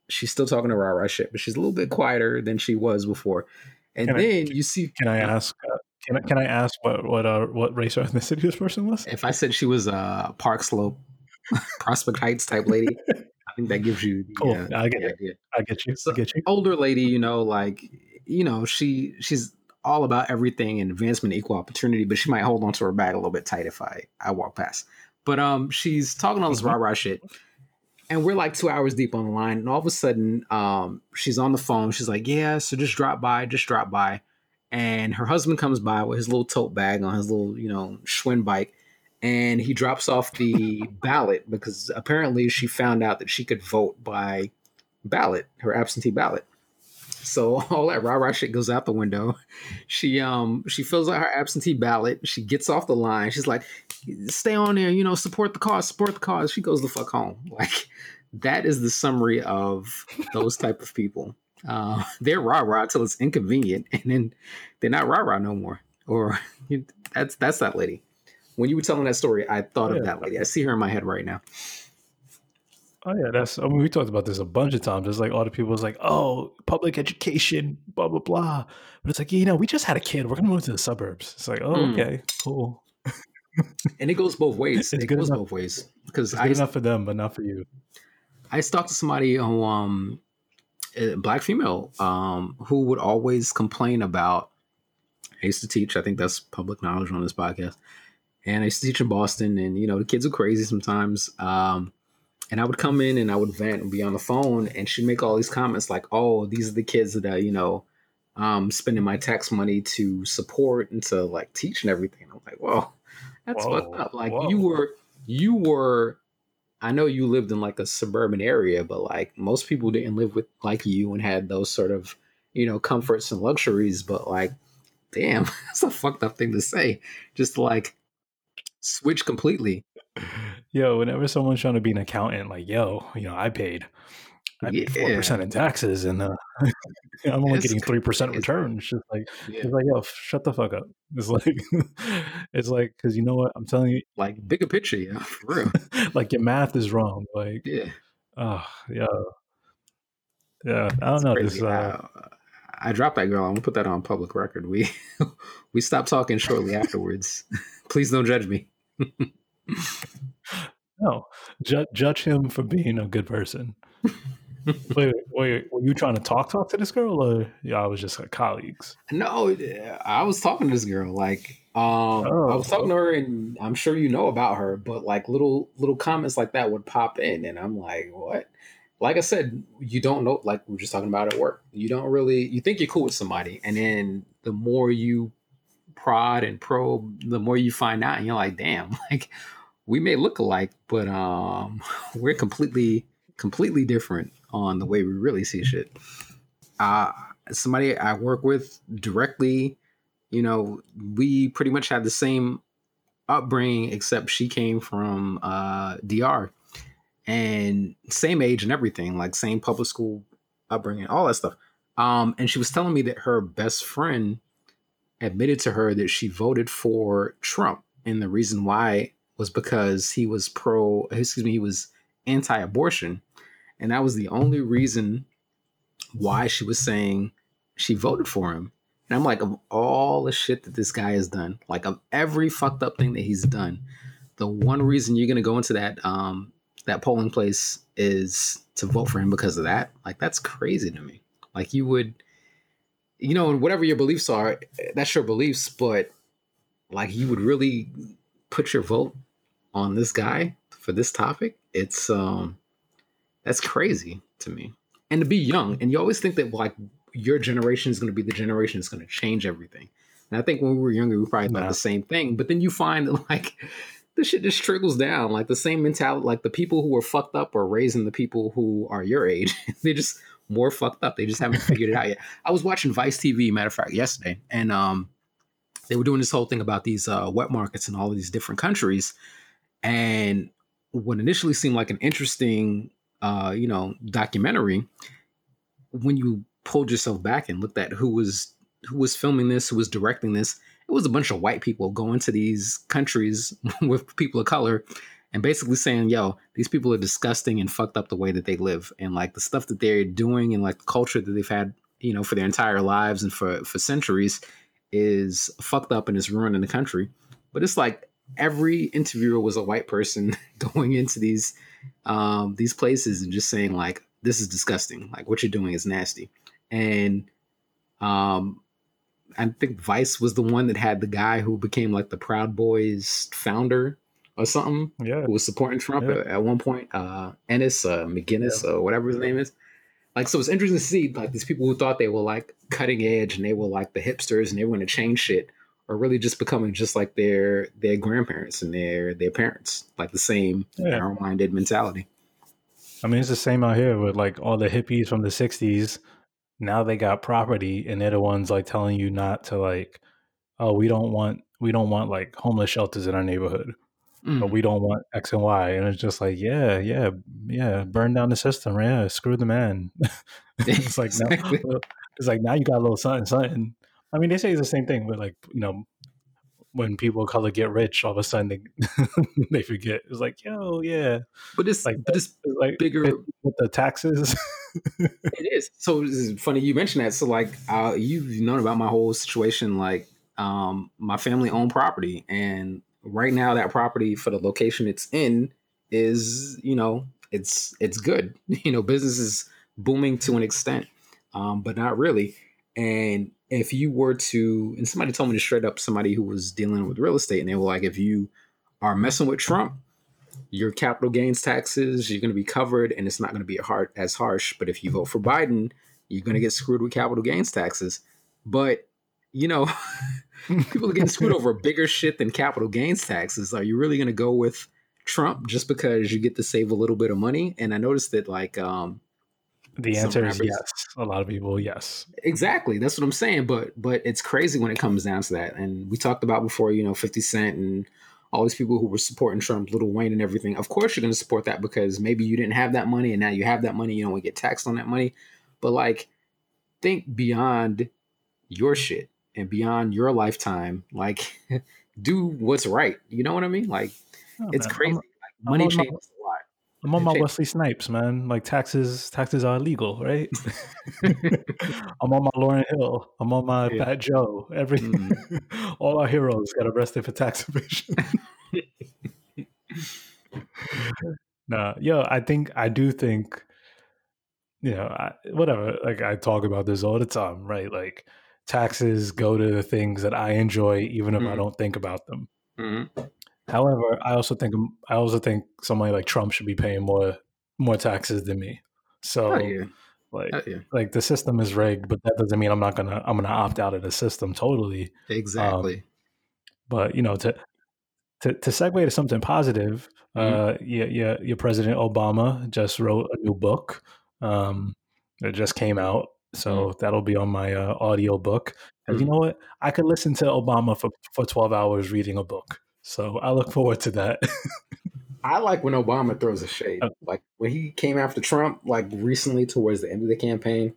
she's still talking to rah shit but she's a little bit quieter than she was before. And can then I, you see can i ask uh, can I, can I ask what what uh, what race or ethnicity this person was? If i said she was a park slope prospect heights type lady i think that gives you cool. yeah, i get it. idea. i get you. So, I get you. older lady you know like you know she she's all about everything and advancement equal opportunity but she might hold on to her bag a little bit tight if i i walk past but um, she's talking all this mm-hmm. rah rah shit, and we're like two hours deep on the line, and all of a sudden, um, she's on the phone. She's like, "Yeah, so just drop by, just drop by." And her husband comes by with his little tote bag on his little, you know, Schwinn bike, and he drops off the ballot because apparently she found out that she could vote by ballot, her absentee ballot. So all that rah rah shit goes out the window. She um she fills out her absentee ballot. She gets off the line. She's like, "Stay on there, you know, support the cause, support the cause." She goes the fuck home. Like that is the summary of those type of people. Uh, they're rah rah till it's inconvenient, and then they're not rah rah no more. Or that's that's that lady. When you were telling that story, I thought yeah. of that lady. I see her in my head right now. Oh yeah, that's. I mean, we talked about this a bunch of times. It's like all the people was like, "Oh, public education, blah blah blah," but it's like, you know, we just had a kid. We're gonna move to the suburbs. It's like, oh, mm. okay, cool. and it goes both ways. It's it goes enough. both ways because I, enough for them, but not for you. I talked to somebody who, um, a black female, um, who would always complain about. I used to teach. I think that's public knowledge on this podcast. And I used to teach in Boston, and you know the kids are crazy sometimes. Um, and I would come in and I would vent and be on the phone, and she'd make all these comments like, "Oh, these are the kids that you know, um, spending my tax money to support and to like teach and everything." I'm like, "Whoa, that's whoa, fucked up." Like whoa. you were, you were I know you lived in like a suburban area, but like most people didn't live with like you and had those sort of, you know, comforts and luxuries. But like, damn, that's a fucked up thing to say. Just like switch completely. Yo, whenever someone's trying to be an accountant, like, yo, you know, I paid, I paid four Yeah. percent in taxes, and uh, I'm only It's getting three percent return. It's just like, Yeah. it's like, yo, shut the fuck up. It's like, it's like, because you know what? I'm telling you, Like bigger picture, yeah, for real. like your math is wrong. Like, Yeah. oh, yeah, yeah. I don't It's know. This, uh, I, I dropped that girl. I'm gonna put that on public record. We we stopped talking shortly afterwards. Please don't judge me. No, ju- judge him for being a good person. wait, wait, were you trying to talk talk to this girl, or yeah, I was just like colleagues? No, I was talking to this girl. Like, um, I was talking to her, and I'm sure you know about her. But like little little comments like that would pop in, and I'm like, what? Like I said, you don't know. Like we are just talking about at work. You don't really. You think you're cool with somebody, and then the more you prod and probe, the more you find out, and you're like, damn, like we may look alike, but um, we're completely completely different on the way we really see shit. Uh, somebody I work with directly, you know, we pretty much had the same upbringing, except she came from uh, DR and same age and everything, like same public school upbringing, all that stuff. Um, and she was telling me that her best friend admitted to her that she voted for Trump, and the reason why was because he was pro, excuse me, he was anti-abortion, and that was the only reason why she was saying she voted for him. And I'm like, of all the shit that this guy has done, like of every fucked up thing that he's done, the one reason you're gonna go into that um that polling place is to vote for him because of that. Like that's crazy to me. Like you would, you know, whatever your beliefs are, that's your beliefs, but like you would really put your vote on this guy for this topic. It's um that's crazy to me. And to be young, and you always think that like your generation is going to be the generation that's going to change everything. And I think when we were younger, we probably thought the same thing. But then you find that like the shit just trickles down. Like the same mentality, like the people who were fucked up are raising the people who are your age. They're just more fucked up. They just haven't figured it out yet. I was watching Vice TV, matter of fact, yesterday, and um, they were doing this whole thing about these uh, wet markets in all of these different countries. And what initially seemed like an interesting, uh, you know, documentary, when you pulled yourself back and looked at who was who was filming this, who was directing this, it was a bunch of white people going to these countries with people of color and basically saying, yo, these people are disgusting and fucked up the way that they live. And like the stuff that they're doing and like the culture that they've had, you know, for their entire lives and for, for centuries is fucked up and is ruining the country. But it's like every interviewer was a white person going into these um, these places and just saying like, this is disgusting. Like what you're doing is nasty. And um, I think Vice was the one that had the guy who became like the Proud Boys founder or something, yeah, who was supporting Trump Yeah. at, one point. Uh, Ennis uh, McInnes or whatever his name is. Like, so it's interesting to see like these people who thought they were like cutting edge and they were like the hipsters and they were going to change shit are really just becoming just like their their grandparents and their their parents, like the same yeah. narrow-minded mentality. I mean, it's the same out here with like all the hippies from the '60s. Now they got property, and they're the ones like telling you not to like, oh, we don't want we don't want like homeless shelters in our neighborhood, Mm. or we don't want X and Y, and it's just like, yeah, yeah, yeah, burn down the system, yeah, screw the man. it's like now, it's like now you got a little something, something. I mean, they say it's the same thing, but like you know, when people of color get rich, all of a sudden they they forget. It's like, yo, yeah, But it's like but it's it's like bigger with the taxes. It is. So is funny you mentioned that. So like uh, you've known about my whole situation. Like um, my family owned property, and right now that property for the location it's in is you know it's it's good. You know, business is booming to an extent, um, but not really. And if you were to, and somebody told me to straight up, somebody who was dealing with real estate, and they were like, if you are messing with Trump, your capital gains taxes, you're going to be covered and it's not going to be hard, as harsh. But if you vote for Biden, you're going to get screwed with capital gains taxes. But, you know, people are getting screwed over bigger shit than capital gains taxes. Are you really going to go with Trump just because you get to save a little bit of money? And I noticed that like um the answer is yes. A lot of people, yes. Exactly. That's what I'm saying. But but it's crazy when it comes down to that. And we talked about before, you know, 50 Cent and all these people who were supporting Trump, Lil Wayne and everything. Of course you're gonna support that because maybe you didn't have that money and now you have that money, you don't want to get taxed on that money. But like think beyond your shit and beyond your lifetime. Like do what's right. You know what I mean? Like oh, it's man. crazy. Like, money changes I'm on my Wesley Snipes, man. Like taxes, taxes are illegal, right? I'm on my Lauryn Hill. I'm on my yeah. Fat Joe. Every mm. all our heroes got arrested for tax evasion. nah, yo, I think I do think, you know, I, whatever. Like I talk about this all the time, right? Like taxes go to the things that I enjoy, even if mm. I don't think about them. Mm-hmm. However, I also think I also think somebody like Trump should be paying more more taxes than me. So, oh, like, oh, like the system is rigged, but that doesn't mean I'm not gonna I'm gonna opt out of the system totally. Exactly. Um, but you know, to to to segue to something positive, mm-hmm. uh, yeah, yeah, your President Obama just wrote a new book. Um, it just came out, so mm-hmm. that'll be on my uh, audio book. And mm-hmm. you know what? I could listen to Obama for for twelve hours reading a book. So I look forward to that. I like when Obama throws a shade. Uh, like when he came after Trump, like recently towards the end of the campaign.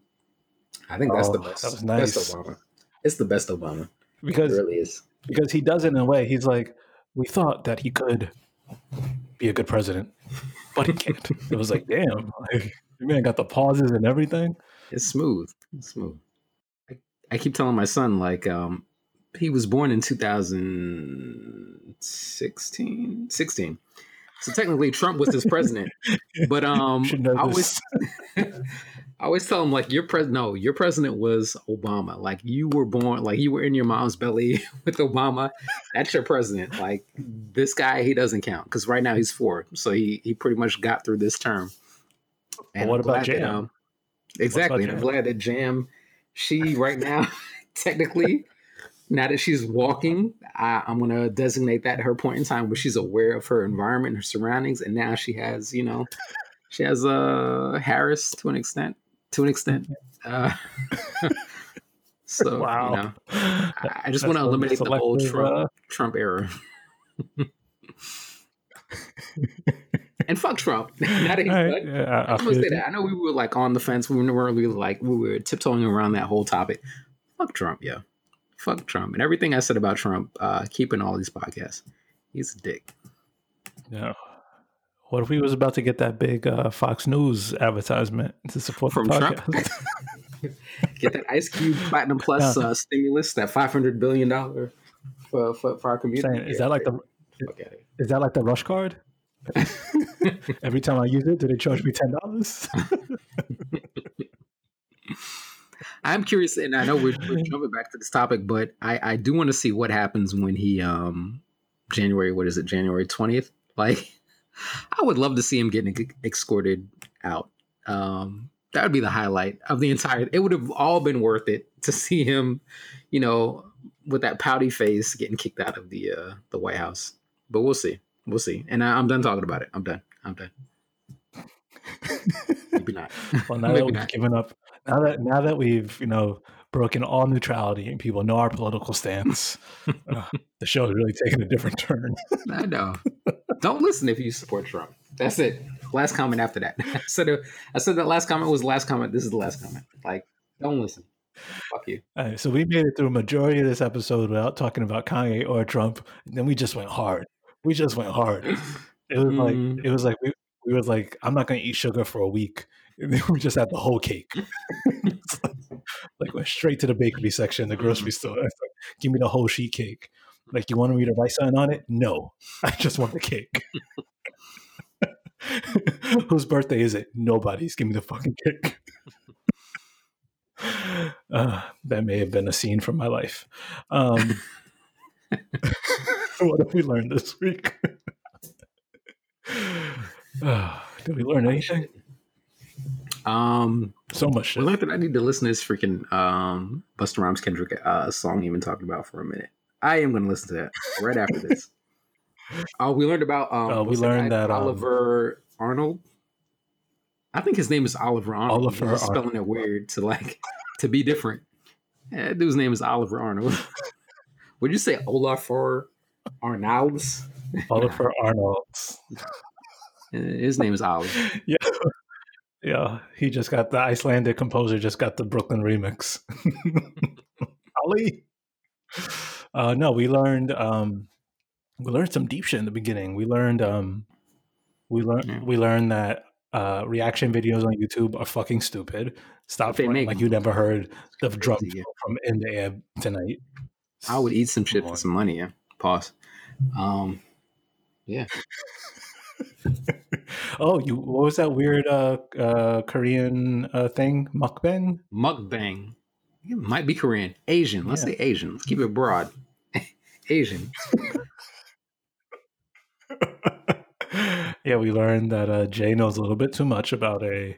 I think that's oh, the best. That was nice. Best Obama. It's the best Obama. Because it really is. Because he does it in a way. He's like, we thought that he could be a good president, but he can't. it was like, damn, like, man got the pauses and everything. It's smooth. It's smooth. I, I keep telling my son like, um, he was born in 2016 16 so technically trump was his president but um i always i always tell him like your president no your president was obama. Like you were born like you were in your mom's belly with obama. That's your president. Like this guy he doesn't count because right now he's four. So he he pretty much got through this term. And what about jam? that, um, exactly and i'm glad that jam she right now technically now that she's walking, I, am going to designate that her point in time where she's aware of her environment, her surroundings, and now she has, you know, she has a uh, Harris to an extent. To an extent. Uh, so, wow. you know, I, I just want to eliminate the old Trump, uh... Trump era. and fuck Trump. that he's right, yeah, I, I, say that. I know we were like on the fence. We weren't really like we were tiptoeing around that whole topic. Fuck Trump, yeah fuck Trump and everything I said about Trump. Uh, keeping all these podcasts, he's a dick. Yeah. What if we was about to get that big uh, Fox News advertisement to support from Trump? get that Ice Cube Platinum Plus uh, stimulus, that five hundred billion dollar for, for, for our community. Saying, is that like the is that like the Rush card? Every time I use it, do they charge me ten dollars? I'm curious, and I know we're, we're, jumping back to this topic, but I, I do want to see what happens when he um January what is it January twentieth? Like, I would love to see him getting escorted out. Um, that would be the highlight of the entire. It would have all been worth it to see him, you know, with that pouty face getting kicked out of the uh, the White House. But we'll see. We'll see. And I, I'm done talking about it. I'm done. I'm done. Maybe not. Well, now Maybe we've not. given up, now that now that we've you know broken all neutrality and people know our political stance, uh, the show is really taking a different turn. I know. Don't listen if you support Trump. That's it. Last comment after that. I said I said that last comment was the last comment. This is the last comment. Like, don't listen. Fuck you. so we made it through a majority of this episode without talking about Kanye or Trump. And then we just went hard. We just went hard. It was mm. like it was like we, we was like, I'm not gonna eat sugar for a week. And then we just had the whole cake. like, like, went straight to the bakery section the grocery store. Like, Give me the whole sheet cake. Like, you want me to write something on it? No, I just want the cake. Whose birthday is it? Nobody's. Give me the fucking cake. Uh, that may have been a scene from my life. Um, what have we learned this week? did we learn anything? Um, so much. Shit. Well, that I need to listen to this freaking um, Busta Rhymes Kendrick uh, song you've been talking about for a minute. I am going to listen to that right after this. Oh, we learned about. Um, Uh, we learned guy? that, um, Oliver Arnold. I think his name is Oliver Arnold. Oliver spelling it weird to like to be different. Yeah, dude's name is Oliver Arnold. Would you say Olafur Arnalds? Oliver Arnold. His name is Oliver. Yeah. Yeah, he just got the Icelandic composer just got the Brooklyn remix. Ali. Uh, no, we learned um, we learned some deep shit in the beginning. We learned um, we learned Yeah. we learned that uh, reaction videos on YouTube are fucking stupid. Stop They make like you never heard the drum yeah. from in the air tonight. I would eat some shit for some money. Yeah. Pause. Um. Yeah. oh, you what was that weird uh, uh, Korean uh, thing? Mukbang? Mukbang. It might be Korean. Asian. Let's Yeah. say Asian. Let's keep it broad. Asian. yeah, we learned that uh, Jay knows a little bit too much about a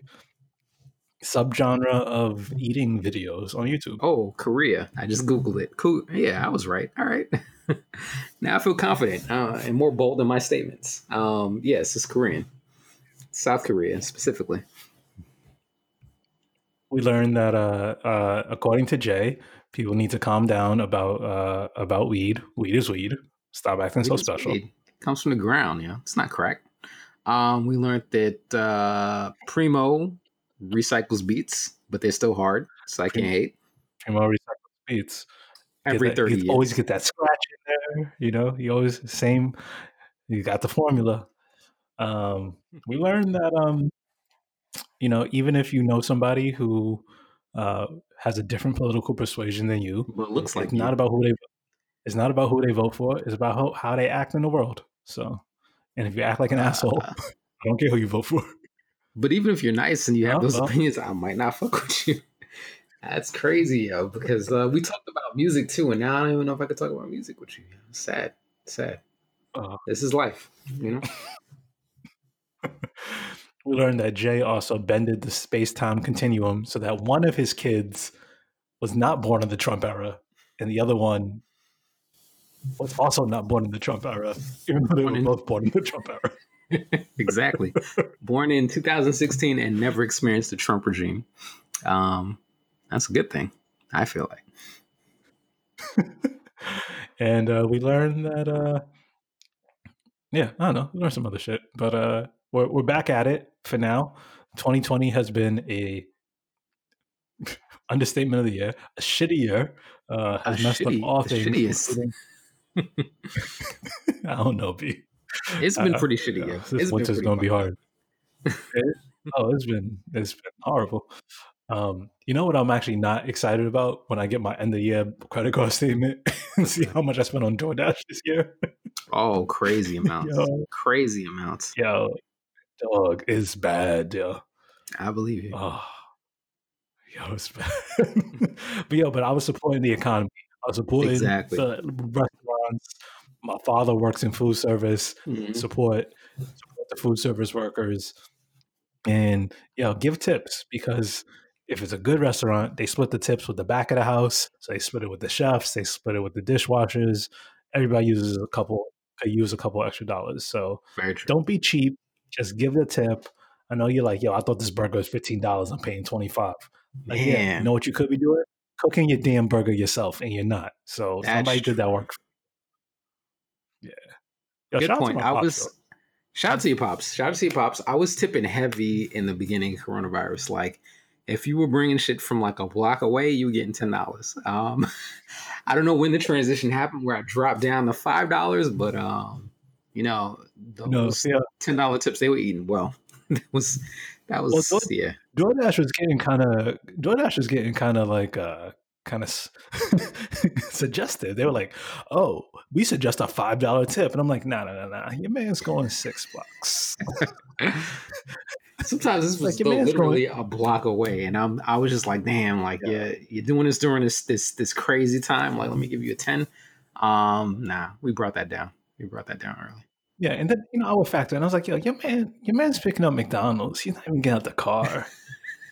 subgenre of eating videos on YouTube. Oh, Korea. I just Googled it. Cool. Yeah, I was right. All right. now I feel confident uh, and more bold in my statements. Um, yes, it's Korean. South Korea specifically. We learned that, uh, uh, according to Jay, people need to calm down about uh, about weed. Weed is weed. Stop acting so Weed is special. weed. It comes from the ground, yeah. It's not crack. Um, we learned that uh, Primo recycles beats, but they're still hard, so I can't hate. Primo recycles beats. Every that- 30 you years. always get that scratch in there. You know, you always same. You got the formula. Um, we learned that um, you know, even if you know somebody who uh, has a different political persuasion than you, but it looks like it's not about who they. It's not about who they vote for. It's about how, how they act in the world. So, and if you act like an asshole, Uh, I don't care who you vote for. But even if you're nice and you have those opinions, I might not fuck with you. That's crazy, yo. Because uh, we talked about music too, and now I don't even know if I could talk about music with you. Sad, sad. Uh, This is life, you know. We learned that Jay also bended the space time continuum so that one of his kids was not born in the Trump era, and the other one was also not born in the Trump era, even though they were both born in the Trump era. exactly. Born in 2016 and never experienced the Trump regime. Um, that's a good thing. I feel like. and uh, we learned that, uh, yeah, I don't know, we learned some other shit, but uh, we're we're back at it for now. 2020 has been a understatement of the year, a shitty year. Uh, has A messed shitty- up all things. shittiest. I don't know, B. It's been Uh, pretty shitty. yeah, yo. This It's winter's gonna be hard. It- oh, it's been it's been horrible. Um, you know what I'm actually not excited about when I get my end of year credit card statement and see how much I spent on DoorDash this year. Oh, crazy amounts. Yo. Crazy amounts. Yo, dog, it's bad, yo. I believe you. Oh, yo, it's bad. but yo, but I was supporting the economy. I was supporting Exactly. the restaurants. My father works in food service. Mhm. Support support the food service workers, and you know, give tips because if it's a good restaurant, they split the tips with the back of the house. So they split it with the chefs. They split it with the dishwashers. Everybody uses a couple. Could use a couple extra dollars. So Very true. don't be cheap. Just give the tip. I know you're like, yo, I thought this burger was fifteen dollars. I'm paying twenty five. Like, yeah, you know what you could be doing? Cooking your damn burger yourself, and you're not. So That's somebody true. did that work. Yeah. Yo, Good shout out to point. I pops, was though. shout out to your pops. Shout out to your pops. I was tipping heavy in the beginning of coronavirus. Like if you were bringing shit from like a block away, you were getting ten dollars. Um, I don't know when the transition happened where I dropped down to five dollars, but um, you know No, yeah. ten dollar tips they were eating well. that was that was Well, those- yeah. DoorDash was getting kind of DoorDash was getting kind of like uh kind of suggested. They were like, "Oh, we suggest a five dollar tip," and I'm like, "Nah, nah, nah, nah. Your man's going six bucks." Sometimes this was Like, your though man's literally a block away, and I'm I was just like, damn, like Yeah. yeah, you're doing this during this this this crazy time. Like, let me give you a ten. Um, nah, we brought that down. We brought that down early. Yeah, and then you know I would factor, and I was like, "Yo, your man, your man's picking up McDonald's. He's not even getting out the car.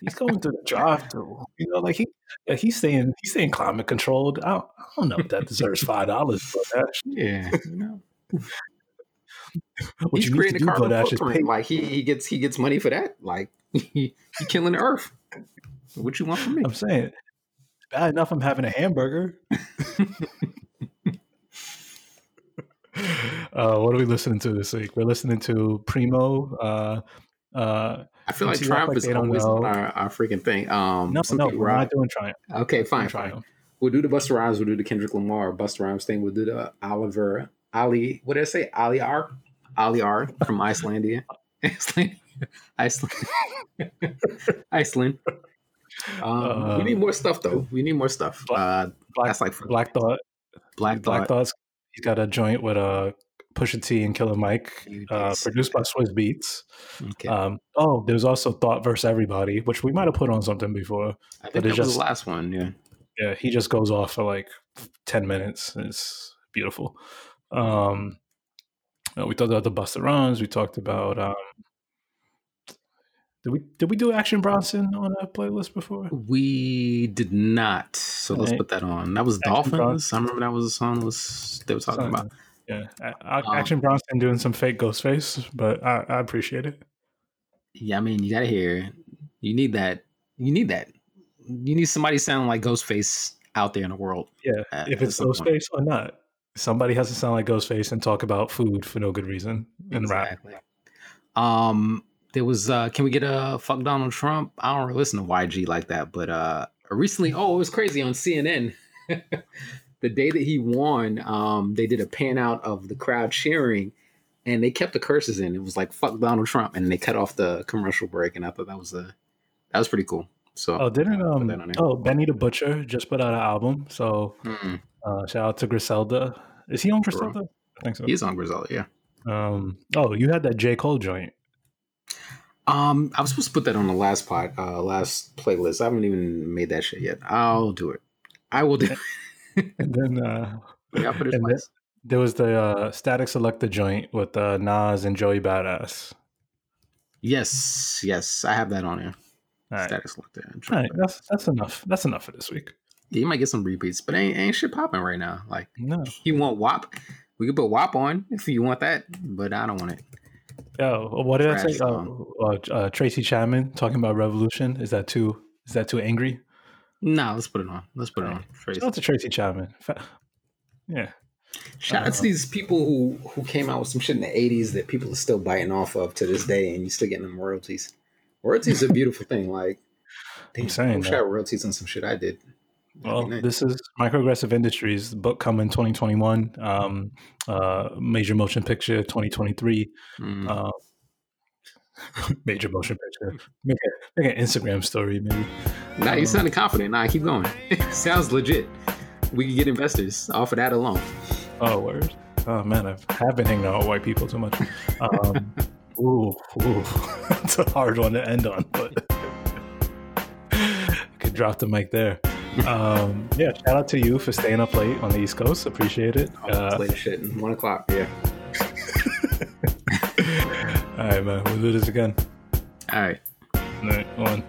He's going through the drive-through. You know, like he, yeah, he's staying, he's staying climate controlled. I don't, I don't know if that deserves five dollars for that. Yeah, you know. what He's creating a carbon footprint. pay. Like he, he gets he gets money for that. Like he, he killing the earth. What you want from me? I'm saying, bad enough I'm having a hamburger. uh, what are we listening to this week? We're listening to Primo. Uh, uh, I feel like Triumph like is always our, our freaking thing. Um, no, no, we're not doing Triumph. Okay, fine, Doing fine. Triumph. We'll do the Busta Rhymes. We'll do the Kendrick Lamar Busta Rhymes thing. We'll do the Oliver Ali. What did I say? Ali R. Ali R. from Icelandia. Iceland. Iceland. Iceland. Um, Uh, we need more stuff though. We need more stuff. Uh, Black, that's like Black Thought. Black Black Thought. Thought's he's got a joint with uh, Pusha T and Killer Mike, uh, produced by Swizz Beatz. Okay. Um, oh, there's also Thought versus Everybody, which we might have put on something before. I but think it's was just- the last one. Yeah. Yeah, he just goes off for like ten minutes. It's beautiful. Um, we talked about the Busta Rhymes. We talked about. Um, did we did we do Action Bronson on a playlist before? We did not. So let's put that on. That was Action Dolphins. Bronson. I remember that was a song was they were talking Something. about. Yeah, A- A- Um, Action Bronson doing some fake Ghostface, but I, I appreciate it. Yeah, I mean, you gotta hear. You need that. You need that. You need somebody sounding like Ghostface out there in the world. Yeah, at- if it's some point. Ghostface or not, somebody has to sound like Ghostface and talk about food for no good reason and rap. Um, there was. uh Can we get a fuck Donald Trump? I don't really listen to YG like that, but uh recently, oh, it was crazy on CNN. the day that he won, um, they did a pan out of the crowd cheering, and they kept the curses in. It was like "fuck Donald Trump," and they cut off the commercial break, and I thought that was a that was pretty cool. So, Oh, didn't um on there. oh Benny the Butcher just put out an album, so mm, uh, shout out to Griselda. Is he on. Griselda? I think so. he's on Griselda, yeah. Um, oh, you had that J Cole joint. Um, I was supposed to put that on the last pod, uh, last playlist. I haven't even made that shit yet. I'll do it. I will do. it. And then uh, yeah, put it and twice. there was the uh, Statik Selektah joint with uh, Nas and Joey Badass. Yes, yes, I have that on here. All right, Status looked at. all right, that's that's enough. That's enough for this week. Yeah, you might get some repeats, but ain't ain't shit popping right now. Like No, you want WAP, we could put WAP on if you want that, but I don't want it. Yo, what did I say? Oh, uh, uh, Tracy Chapman talking about revolution. Is that too? Is that too angry? No, let's put it on. Let's put it on. Trace. Shout out to Tracy Chapman. Yeah, Shout out to Uh, these people who who came out with some shit in the '80s that people are still biting off of to this day, and you still getting them royalties. Royalties are a beautiful thing. Like, damn, I'm saying I wish I royalties on some shit I did. Well, nice. this is Microaggressive Industries. The book coming 2021. Um, uh, major motion picture 2023. Mm. Uh, major motion picture. Make, a, make an Instagram story, maybe. Nah, you um, sounded confident. Nah, keep going. Sounds legit. We could get investors off of that alone. Oh, word. Oh man, I have been hanging out with white people too much. Um, ooh, ooh, it's a hard one to end on, but I could drop the mic there. Um, yeah, shout out to you for staying up late on the East Coast. Appreciate it. Oh, Uh, later shit. One o'clock. Yeah. all right, man. We'll do this again. All right. All right, one.